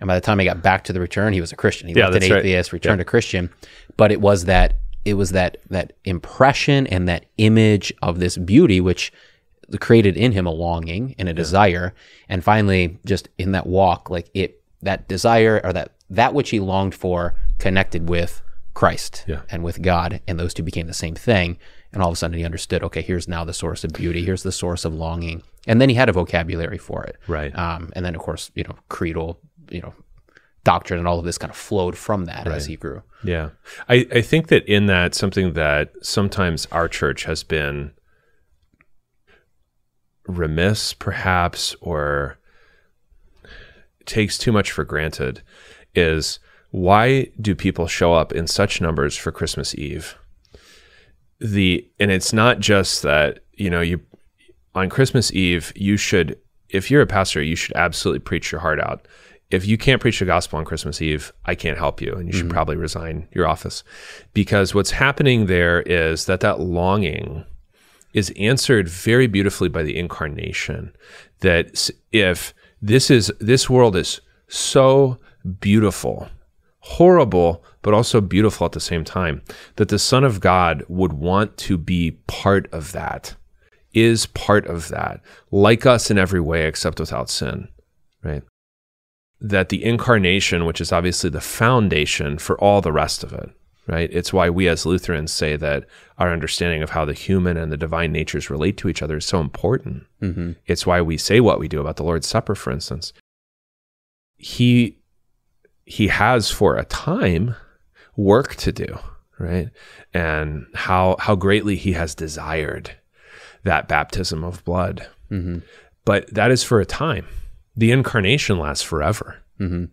Speaker 2: and by the time he got back to the return, he was a Christian. He
Speaker 1: Yeah,
Speaker 2: left an
Speaker 1: that's right.
Speaker 2: atheist, returned a Christian. But it was that it was that that impression and that image of this beauty, which created in him a longing and a desire, and finally, just in that walk, like it that desire or that that which he longed for connected with Christ
Speaker 1: Yeah.
Speaker 2: and with God, and those two became the same thing. And all of a sudden, he understood. Okay, here's now the source of beauty. Here's the source of longing, and then he had a vocabulary for it.
Speaker 1: Right.
Speaker 2: Um, and then, of course, you know, creedal, you know, doctrine and all of this kind of flowed from that as he grew.
Speaker 1: Yeah. I, I think that in that, something that sometimes our church has been remiss, perhaps, or takes too much for granted is why do people show up in such numbers for Christmas Eve? The and it's not just that, you know, you on Christmas Eve, you should if you're a pastor, you should absolutely preach your heart out. If you can't preach the gospel on Christmas Eve, I can't help you and you should mm-hmm. probably resign your office. Because what's happening there is that that longing is answered very beautifully by the incarnation that if this is this world is so beautiful horrible but also beautiful at the same time that the son of god would want to be part of that is part of that like us in every way except without sin right? That the incarnation which is obviously the foundation for all the rest of it right it's why we as lutherans say that our understanding of how the human and the divine natures relate to each other is so important
Speaker 2: Mm-hmm.
Speaker 1: it's why we say what we do about the Lord's Supper, for instance. He he has for a time work to do, right? And how how greatly he has desired that baptism of blood.
Speaker 2: Mm-hmm.
Speaker 1: But that is for a time. The incarnation lasts forever
Speaker 2: Mm-hmm.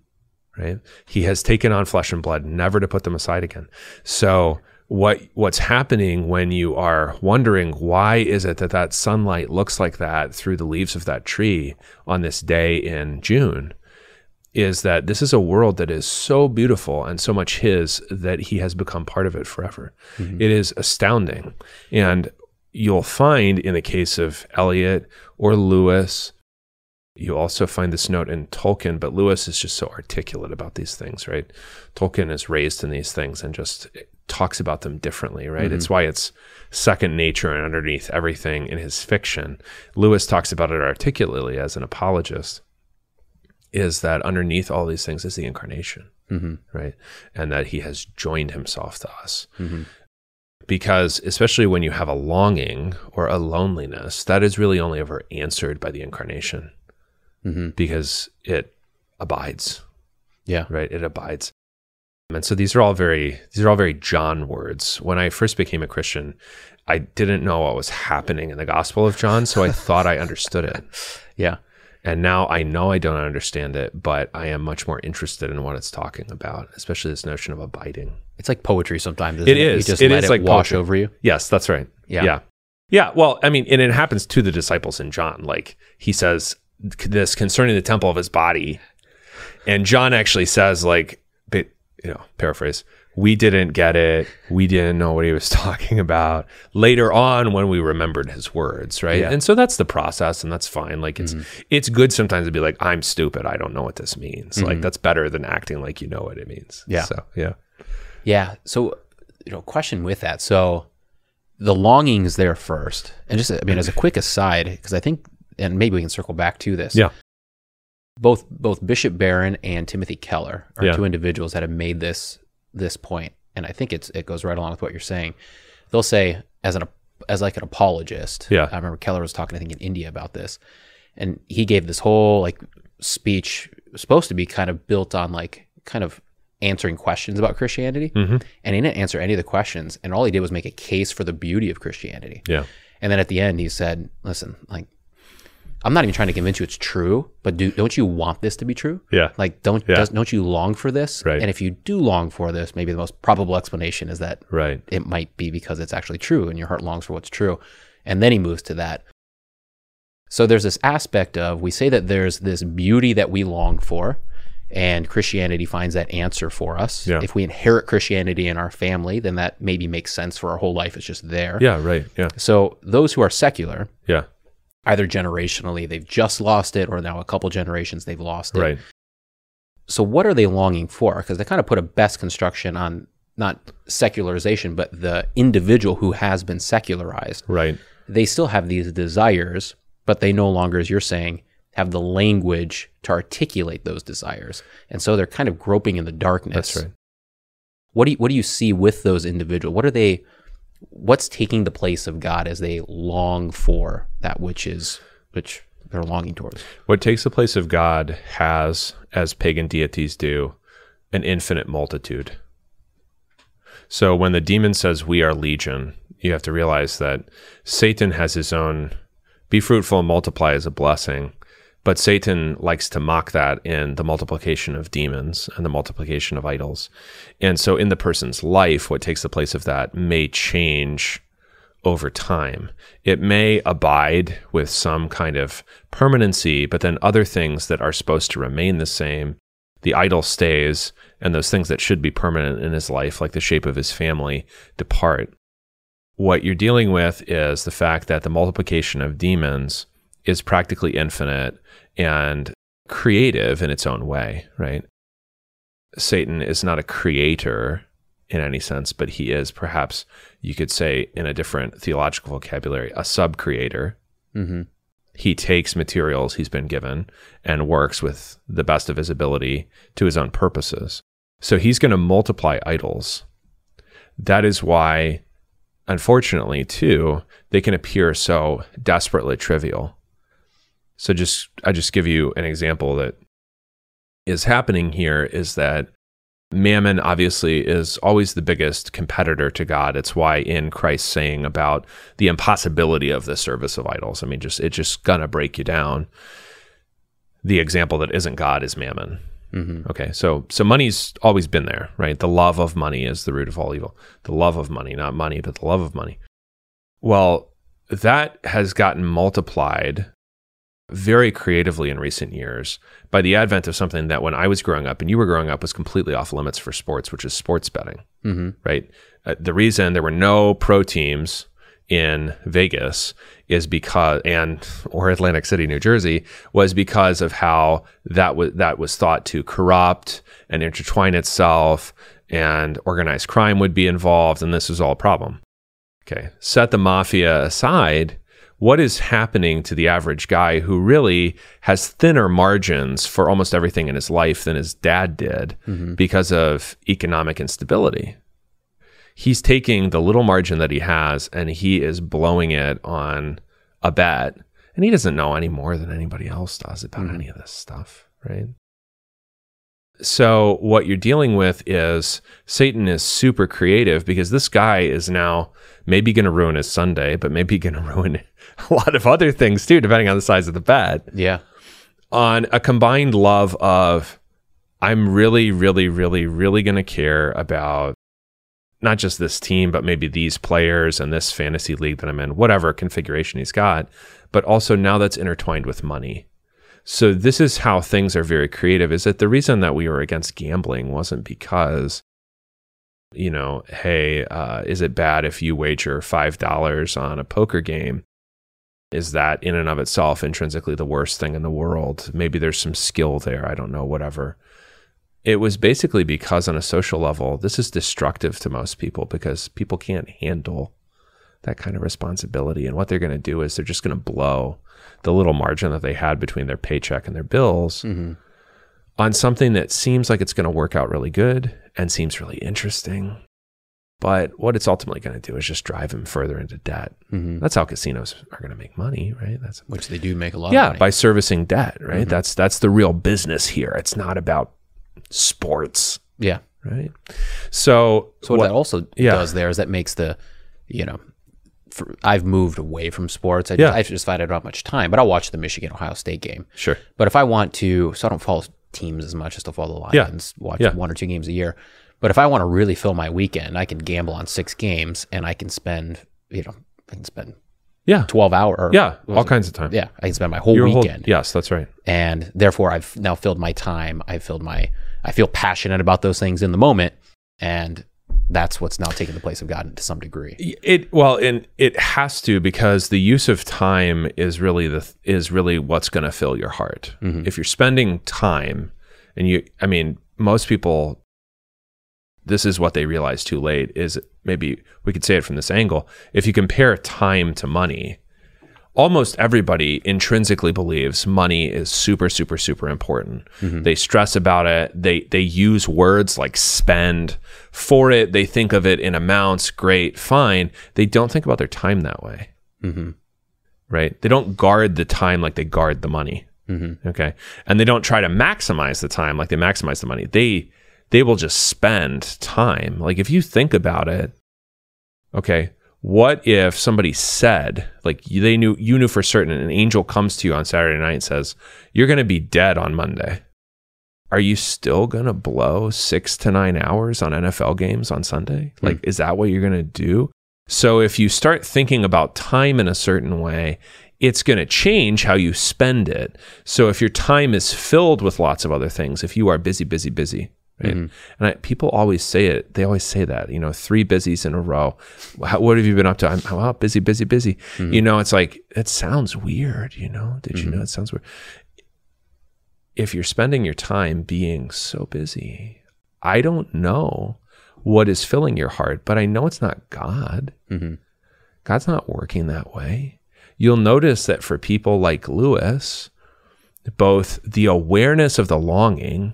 Speaker 1: Right? He has taken on flesh and blood, never to put them aside again. So what what's happening when you are wondering why is it that that sunlight looks like that through the leaves of that tree on this day in June is that this is a world that is so beautiful and so much his that he has become part of it forever. Mm-hmm. It is astounding. And you'll find in the case of Eliot or Lewis you also find this note in Tolkien, but Lewis is just so articulate about these things, right? Tolkien is raised in these things and just talks about them differently, right? It's why it's second nature and underneath everything in his fiction. Lewis talks about it articulately as an apologist, is that underneath all these things is the incarnation,
Speaker 2: Mm-hmm.
Speaker 1: right? And that he has joined himself to us
Speaker 2: Mm-hmm.
Speaker 1: because especially when you have a longing or a loneliness that is really only ever answered by the incarnation
Speaker 2: Mm-hmm.
Speaker 1: because it abides
Speaker 2: Yeah.
Speaker 1: right it abides and so these are all very these are all very john words when i first became a christian i didn't know what was happening in the gospel of john so i thought i understood it
Speaker 2: Yeah.
Speaker 1: and now i know i don't understand it but i am much more interested in what it's talking about especially this notion of abiding
Speaker 2: It's like poetry sometimes. Isn't
Speaker 1: It
Speaker 2: it,
Speaker 1: is.
Speaker 2: You just
Speaker 1: It
Speaker 2: let
Speaker 1: is
Speaker 2: it
Speaker 1: like
Speaker 2: wash
Speaker 1: poetry.
Speaker 2: over you.
Speaker 1: Yes, that's right.
Speaker 2: Yeah.
Speaker 1: Yeah. Yeah. Well, I mean, and it happens to the disciples in John. Like he says this concerning the temple of his body. And John actually says, like, you know, paraphrase, we didn't get it. We didn't know what he was talking about. Later on, when we remembered his words, right?
Speaker 2: Yeah.
Speaker 1: And so that's the process, and that's fine. Like it's mm-hmm. it's good sometimes to be like, I'm stupid. I don't know what this means. Like mm-hmm. that's better than acting like you know what it means.
Speaker 2: Yeah.
Speaker 1: So yeah.
Speaker 2: Yeah. So, you know, question with that. So, the longing is there first, and just I mean, mm-hmm. as a quick aside, because I think, and maybe we can circle back to this.
Speaker 1: Yeah.
Speaker 2: Both both Bishop Barron and Timothy Keller are
Speaker 1: Yeah.
Speaker 2: two individuals that have made this this point, and I think it's it goes right along with what you're saying. They'll say as an as like an apologist.
Speaker 1: Yeah.
Speaker 2: I remember Keller was talking, I think, in India about this, and he gave this whole like speech supposed to be kind of built on like kind of answering questions about Christianity,
Speaker 1: Mhm.
Speaker 2: and he didn't answer any of the questions, and all he did was make a case for the beauty of Christianity.
Speaker 1: Yeah.
Speaker 2: And then at the end, he said, "Listen, like, I'm not even trying to convince you it's true, but do don't you want this to be true?
Speaker 1: Yeah.
Speaker 2: Like, don't
Speaker 1: Yeah.
Speaker 2: does, don't you long for this?
Speaker 1: Right.
Speaker 2: And if you do long for this, maybe the most probable explanation is that
Speaker 1: Right.
Speaker 2: it might be because it's actually true, and your heart longs for what's true. And then he moves to that. So there's this aspect of we say that there's this beauty that we long for, and Christianity finds that answer for us.
Speaker 1: Yeah.
Speaker 2: If we inherit Christianity in our family, then that maybe makes sense for our whole life. It's just there.
Speaker 1: Yeah. Right. Yeah.
Speaker 2: So those who are secular,
Speaker 1: Yeah.
Speaker 2: Either generationally they've just lost it, or now a couple generations they've lost it.
Speaker 1: Right.
Speaker 2: So what are they longing for? Because they kind of put a best construction on not secularization, but the individual who has been secularized.
Speaker 1: Right.
Speaker 2: they still have these desires, but they no longer, as you're saying, have the language to articulate those desires. And so they're kind of groping in the darkness.
Speaker 1: That's right.
Speaker 2: What do you, what do you see with those individuals? What are they what's taking the place of God as they long for that which is which they're longing towards?
Speaker 1: What takes the place of God has, as pagan deities do, an infinite multitude. So when the demon says we are legion, you have to realize that Satan has his own be fruitful and multiply as a blessing. But Satan likes to mock that in the multiplication of demons and the multiplication of idols. And so in the person's life, what takes the place of that may change over time. It may abide with some kind of permanency, but then other things that are supposed to remain the same, the idol stays, and those things that should be permanent in his life, like the shape of his family, depart. What you're dealing with is the fact that the multiplication of demons is practically infinite and creative in its own way, right? Satan is not a creator in any sense, but he is perhaps, you could say, in a different theological vocabulary, a sub creator.
Speaker 2: Mm-hmm.
Speaker 1: He takes materials he's been given and works with the best of his ability to his own purposes. So he's going to multiply idols. That is why, unfortunately, too, they can appear so desperately trivial. So just I just give you an example that is happening here is that mammon obviously is always the biggest competitor to God. It's why in Christ saying about the impossibility of the service of idols, I mean just it's just gonna break you down. The example that isn't God is mammon.
Speaker 2: Mm-hmm.
Speaker 1: Okay, so so money's always been there, right? The love of money is the root of all evil. The love of money, not money, but the love of money. Well, that has gotten multiplied very creatively in recent years by the advent of something that when I was growing up and you were growing up was completely off limits for sports, which is sports betting,
Speaker 2: Mm-hmm.
Speaker 1: right? Uh, the reason there were no pro teams in Vegas is because and or Atlantic City, New Jersey was because of how that was that was thought to corrupt and intertwine itself and organized crime would be involved and this is all a problem. Okay, set the mafia aside what is happening to the average guy who really has thinner margins for almost everything in his life than his dad did
Speaker 2: Mm-hmm.
Speaker 1: because of economic instability. He's taking the little margin that he has and he is blowing it on a bet. And he doesn't know any more than anybody else does about
Speaker 2: Mhm.
Speaker 1: any of this stuff, right? So, what you're dealing with is Satan is super creative because this guy is now maybe going to ruin his Sunday, but maybe going to ruin a lot of other things too, depending on the size of the bet
Speaker 2: Yeah.
Speaker 1: on a combined love of I'm really, really, really, really going to care about not just this team, but maybe these players and this fantasy league that I'm in, whatever configuration he's got, but also now that's intertwined with money. So this is how things are very creative is that the reason that we were against gambling wasn't because you know, hey, uh, is it bad if you wager $5 on a poker game? Is that in and of itself intrinsically the worst thing in the world? Maybe there's some skill there. I don't know, whatever. It was basically because, on a social level, this is destructive to most people because people can't handle that kind of responsibility. And what they're going to do is they're just going to blow the little margin that they had between their paycheck and their bills
Speaker 2: Mm-hmm.
Speaker 1: on something that seems like it's going to work out really good and seems really interesting. But what it's ultimately going to do is just drive them further into debt.
Speaker 2: Mm-hmm.
Speaker 1: That's how casinos are going to make money, right? That's
Speaker 2: Which they do make a lot
Speaker 1: yeah,
Speaker 2: of money.
Speaker 1: by servicing debt, right?
Speaker 2: Mhm.
Speaker 1: That's that's the real business here. It's not about sports,
Speaker 2: yeah.
Speaker 1: right? So,
Speaker 2: So what, that also
Speaker 1: yeah.
Speaker 2: does there is that makes the, you know, for, I've moved away from sports. I just,
Speaker 1: Yeah.
Speaker 2: I just find I don't have much time, but I'll watch the Michigan Ohio State game.
Speaker 1: sure,
Speaker 2: But if I want to, so I don't follow teams as much as to follow the Lions, Yeah. Watch
Speaker 1: Yeah.
Speaker 2: one or two games a year. But if I want to really fill my weekend, I can gamble on six games and I can spend, you know, I can spend
Speaker 1: yeah,
Speaker 2: 12 hour
Speaker 1: yeah, all
Speaker 2: it?
Speaker 1: kinds of time.
Speaker 2: Yeah, I can spend my whole
Speaker 1: Your whole-
Speaker 2: weekend.
Speaker 1: yes, that's right.
Speaker 2: And therefore I've now filled my time. I've filled my I feel passionate about those things in the moment. And that's what's now taking the place of God to some degree.
Speaker 1: It well, and it has to because the use of time is really the is really what's going to fill your heart.
Speaker 2: Mhm.
Speaker 1: If you're spending time, and you, I mean, most people this is what they realize too late is maybe we could say it from this angle. If you compare time to money, almost everybody intrinsically believes money is super super super important. Mm-hmm. They stress about it. They they use words like spend for it. They think of it in amounts, great, fine. They don't think about their time that way. Mm-hmm. Right? They don't guard the time like they guard the money. Mm-hmm. Okay. And they don't try to maximize the time like they maximize the money. They they will just spend time. Like if you think about it, okay, what if somebody said, like they knew you knew for certain an angel comes to you on Saturday night and says, You're gonna be dead on Monday. Are you still gonna blow six to nine hours on NFL games on Sunday? Hmm. Like, is that what you're gonna do? So if you start thinking about time in a certain way, it's going to change how you spend it. So if your time is filled with lots of other things, if you are busy, busy, busy, right? Mm-hmm. And I, people always say it. They always say that, you know, three busies in a row. How, what have you been up to? I'm well, oh, busy, busy, busy. Mm-hmm. You know, it's like it sounds weird. You know, did you mm-hmm. know it sounds weird? If you're spending your time being so busy, I don't know what is filling your heart, but I know it's not God. God's not working that way. You'll notice that for people like Lewis, both the awareness of the longing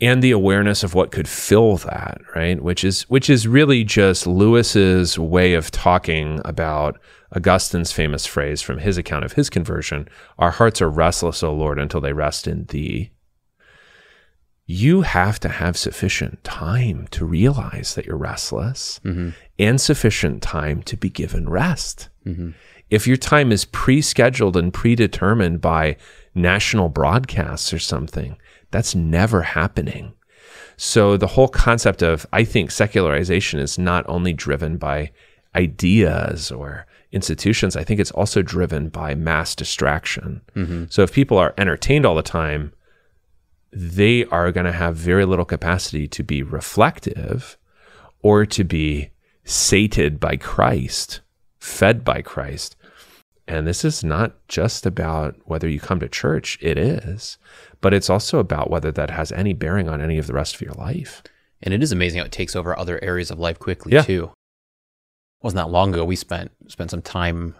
Speaker 1: and the awareness of what could fill that, right? Which is which is really just Lewis's way of talking about Augustine's famous phrase from his account of his conversion, our hearts are restless, O Lord, until they rest in thee. You have to have sufficient time to realize that you're restless mm-hmm. and sufficient time to be given rest. Mm-hmm. If your time is pre scheduled and predetermined by national broadcasts or something, that's never happening. So the whole concept of, I think, secularization is not only driven by ideas or institutions, I think it's also driven by mass distraction. Mm-hmm. So if people are entertained all the time, they are going to have very little capacity to be reflective or to be sated by Christ, fed by Christ. And this is not just about whether you come to church, it is, but it's also about whether that has any bearing on any of the rest of your life.
Speaker 2: And it is amazing how it takes over other areas of life quickly
Speaker 1: Yeah.
Speaker 2: too. wasn't that long ago we spent spent some time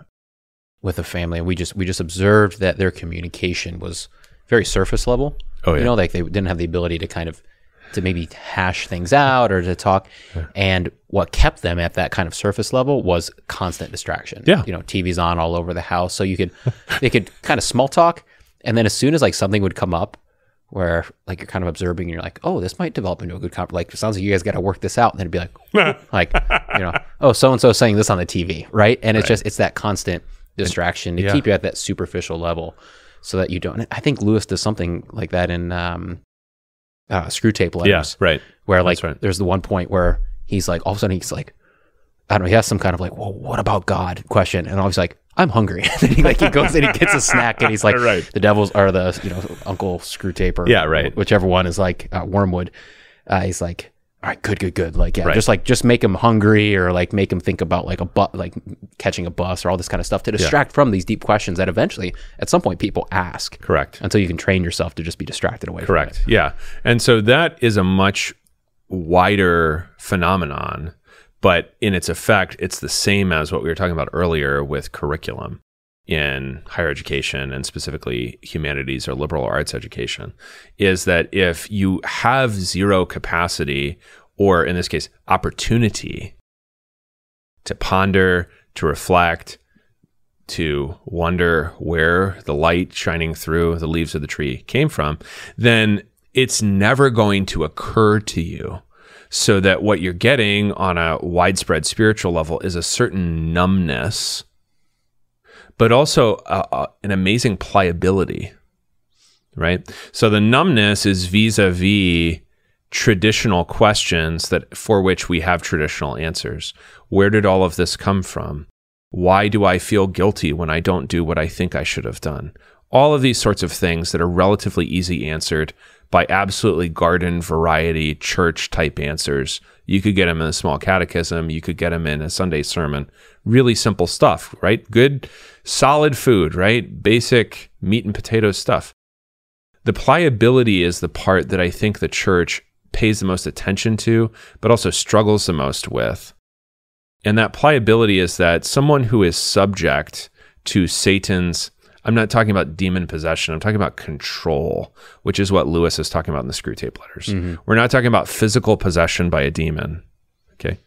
Speaker 2: with a family and we just we just observed that their communication was very surface level.
Speaker 1: Oh, yeah.
Speaker 2: You know, like they didn't have the ability to kind of to maybe hash things out or to talk. And what kept them at that kind of surface level was constant distraction.
Speaker 1: Yeah.
Speaker 2: You know, TV's on all over the house. So you could they could kind of small talk. And then as soon as like something would come up where like you're kind of observing and you're like, oh, this might develop into a good conversation. Like it sounds like you guys got to work this out. And then it'd be like, like, you know, oh, so and so saying this on the TV, right? And it's just it's that constant distraction to
Speaker 1: yeah.
Speaker 2: keep you at that superficial level, so that you don't. I think Lewis does something like that in um, uh, Screwtape
Speaker 1: Yeah,
Speaker 2: Letters,
Speaker 1: right.
Speaker 2: where like
Speaker 1: right.
Speaker 2: there's the one point where he's like all of a sudden he's like, I don't know, he has some kind of like, well, what about God question, and always like. I'm hungry. and then he like he goes and he gets a snack and he's like
Speaker 1: Right.
Speaker 2: the devil's are the you know Uncle Screwtape or
Speaker 1: Yeah, right.
Speaker 2: whichever one is like uh, Wormwood. Uh, he's like, all right, good, good, good. Like, yeah,
Speaker 1: Right.
Speaker 2: just like just make him hungry or like make him think about like a bu- like catching a bus or all this kind of stuff to distract from these deep questions that eventually at some point people ask
Speaker 1: Correct.
Speaker 2: until you can train yourself to just be distracted away.
Speaker 1: Correct. Yeah. And so that is a much wider phenomenon, but in its effect, it's the same as what we were talking about earlier with curriculum in higher education and specifically humanities or liberal arts education is that if you have zero capacity or in this case opportunity to ponder, to reflect, to wonder where the light shining through the leaves of the tree came from, then it's never going to occur to you. So that what you're getting on a widespread spiritual level is a certain numbness, but also a, a- an amazing pliability, right? So the numbness is vis a vis traditional questions that for which we have traditional answers. Where did all of this come from? Why do I feel guilty when I don't do what I think I should have done? All of these sorts of things that are relatively easy answered by absolutely garden variety church type answers. You could get them in a small catechism, you could get them in a Sunday sermon. Really simple stuff, right? Good, solid food, right? Basic meat and potato stuff. The pliability is the part that I think the church pays the most attention to, but also struggles the most with. And that pliability is that someone who is subject to Satan's, I'm not talking about demon possession, I'm talking about control, which is what Lewis is talking about in the Screwtape letters. Mm-hmm. We're not talking about physical possession by a demon. Okay.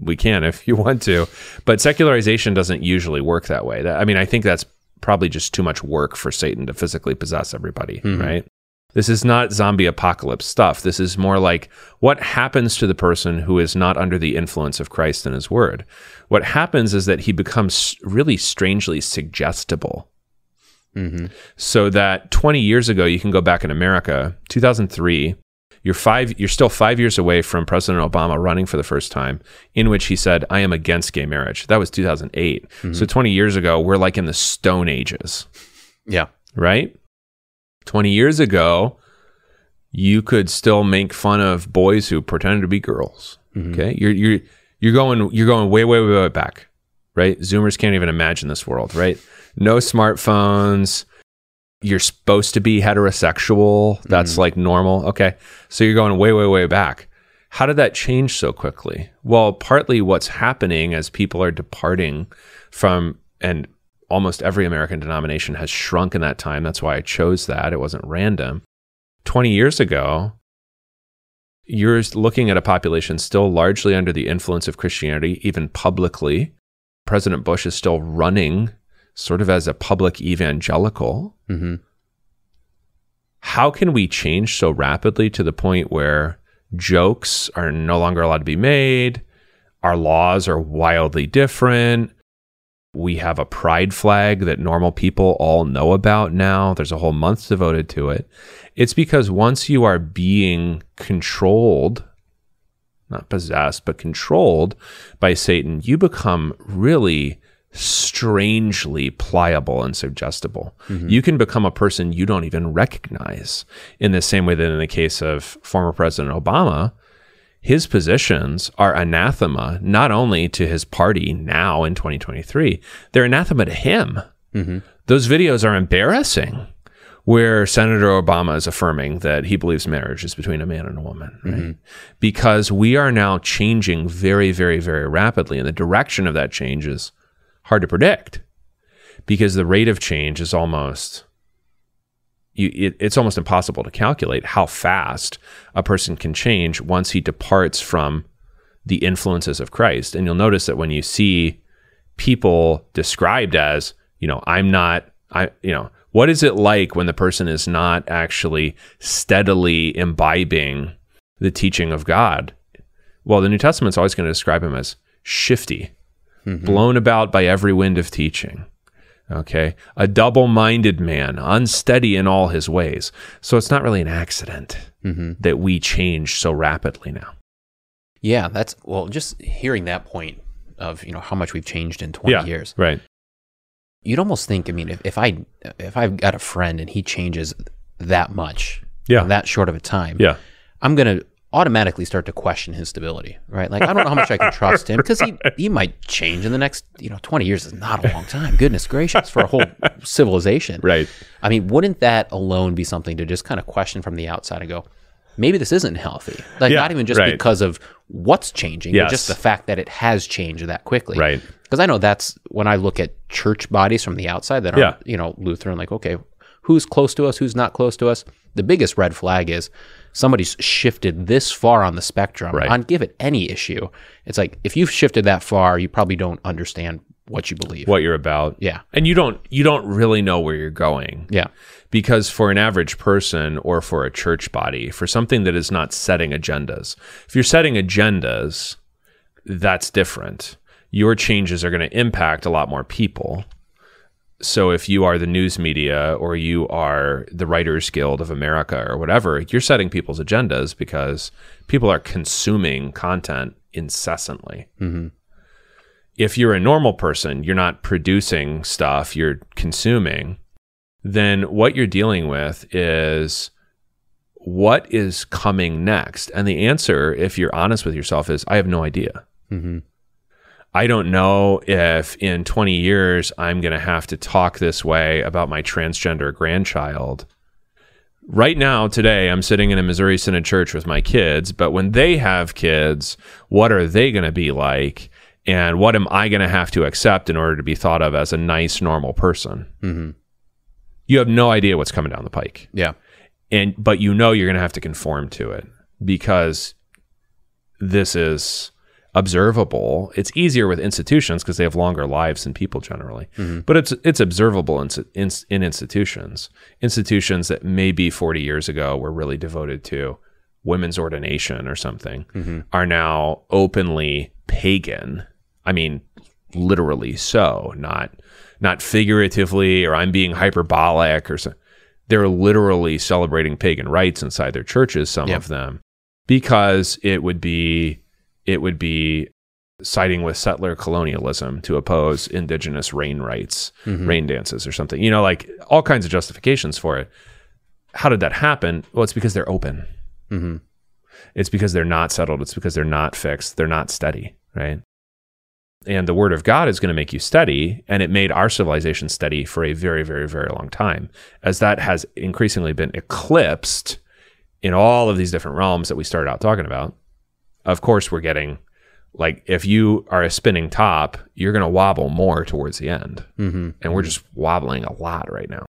Speaker 1: We can if you want to, but secularization doesn't usually work that way. That, I mean, I think that's probably just too much work for Satan to physically possess everybody, mm-hmm. right? This is not zombie apocalypse stuff. This is more like what happens to the person who is not under the influence of Christ and his word. What happens is that he becomes really strangely suggestible. Mm-hmm. So that 20 years ago, you can go back in America, 2003, you're five, you're still five years away from President Obama running for the first time, in which he said, I am against gay marriage. That was 2008. Mm-hmm. So 20 years ago, we're like in the stone ages
Speaker 2: Yeah.
Speaker 1: right? 20 years ago, you could still make fun of boys who pretended to be girls. Mm-hmm. Okay? You're you're you're going you're going way way way way back, right? Zoomers can't even imagine this world, right? No smartphones. You're supposed to be heterosexual. That's mm-hmm. like normal. Okay. So you're going way way way back. How did that change so quickly? Well, partly what's happening as people are departing from and almost every American denomination has shrunk in that time. That's why I chose that. It wasn't random. 20 years ago, you're looking at a population still largely under the influence of Christianity, even publicly. President Bush is still running sort of as a public evangelical.
Speaker 2: Mm-hmm.
Speaker 1: How can we change so rapidly to the point where jokes are no longer allowed to be made? Our laws are wildly different. We have a pride flag that normal people all know about now. There's a whole month devoted to it. It's because once you are being controlled, not possessed, but controlled by Satan, you become really strangely pliable and suggestible. Mm-hmm. You can become a person you don't even recognize in the same way that in the case of former President Obama, his positions are anathema not only to his party now in 2023, they're anathema to him. Mm-hmm. Those videos are embarrassing where Senator Obama is affirming that he believes marriage is between a man and a woman, right? Mm-hmm. Because we are now changing very, very, very rapidly, and the direction of that change is hard to predict because the rate of change is almost you, it, it's almost impossible to calculate how fast a person can change once he departs from the influences of Christ. And you'll notice that when you see people described as, you know, I'm not, I, you know, what is it like when the person is not actually steadily imbibing the teaching of God? Well, the New Testament's always going to describe him as shifty, Mm-hmm. blown about by every wind of teaching. Okay. A double minded man, unsteady in all his ways. So it's not really an accident mm-hmm. that we change so rapidly now.
Speaker 2: Yeah, that's well, just hearing that point of you know how much we've changed in twenty years.
Speaker 1: Right.
Speaker 2: You'd almost think. I mean, if, if I if I've got a friend and he changes that much,
Speaker 1: Yeah.
Speaker 2: in that short of a time,
Speaker 1: Yeah.
Speaker 2: I'm gonna automatically start to question his stability, right? Like I don't know how much I can trust him because he he might change in the next you know 20 years is not a long time. Goodness gracious, for a whole civilization,
Speaker 1: Right.
Speaker 2: I mean, wouldn't that alone be something to just kind of question from the outside and go, maybe this isn't healthy? Like,
Speaker 1: Yeah,
Speaker 2: not even just
Speaker 1: right.
Speaker 2: because of what's changing,
Speaker 1: Yes.
Speaker 2: but just the fact that it has changed that quickly.
Speaker 1: Right.
Speaker 2: Because I know that's when I look at church bodies from the outside that are,
Speaker 1: Yeah.
Speaker 2: you know, Lutheran, like, okay, who's close to us, who's not close to us? The biggest red flag is somebody's shifted this far on the spectrum
Speaker 1: Right.
Speaker 2: on give it any issue. It's like if you've shifted that far, you probably don't understand what you believe.
Speaker 1: What you're about.
Speaker 2: Yeah.
Speaker 1: And you don't you don't really know where you're going.
Speaker 2: Yeah.
Speaker 1: Because for an average person or for a church body, for something that is not setting agendas, if you're setting agendas, that's different. Your changes are going to impact a lot more people. So if you are the news media or you are the Writers Guild of America or whatever, you're setting people's agendas because people are consuming content incessantly. If you're a normal person, you're not producing stuff, you're consuming then what you're dealing with is what is coming next? And the answer, if you're honest with yourself, is I have no idea.
Speaker 2: Mhm.
Speaker 1: I don't know if in 20 years I'm going to have to talk this way about my transgender grandchild. right now, today, I'm sitting in a Missouri Synod church with my kids, but when they have kids, what are they going to be like? And what am I going to have to accept in order to be thought of as a nice, normal person?
Speaker 2: Mm-hmm.
Speaker 1: You have no idea what's coming down the pike.
Speaker 2: Yeah.
Speaker 1: And, but you know you're going to have to conform to it because this is observable. It's easier with institutions because they have longer lives than people generally.
Speaker 2: Mm-hmm.
Speaker 1: But it's it's observable in, in in institutions. Institutions that maybe 40 years ago were really devoted to women's ordination or something
Speaker 2: Mm-hmm.
Speaker 1: are now openly pagan. I mean, literally so, not not figuratively or I'm being hyperbolic or so. They're literally celebrating pagan rites inside their churches, some
Speaker 2: Yeah.
Speaker 1: of them, because it would be it would be siding with settler colonialism to oppose indigenous rain rites,
Speaker 2: Mhm.
Speaker 1: rain dances or something. You know, like all kinds of justifications for it. How did that happen? Well, it's because they're open.
Speaker 2: Mm-hmm.
Speaker 1: It's because they're not settled. It's because they're not fixed. They're not steady, right? And the word of God is going to make you steady. And it made our civilization steady for a very, very, very long time. As that has increasingly been eclipsed in all of these different realms that we started out talking about, of course, we're getting like if you are a spinning top, you're going to wobble more towards the end.
Speaker 2: Mm-hmm.
Speaker 1: And we're just wobbling a lot right now.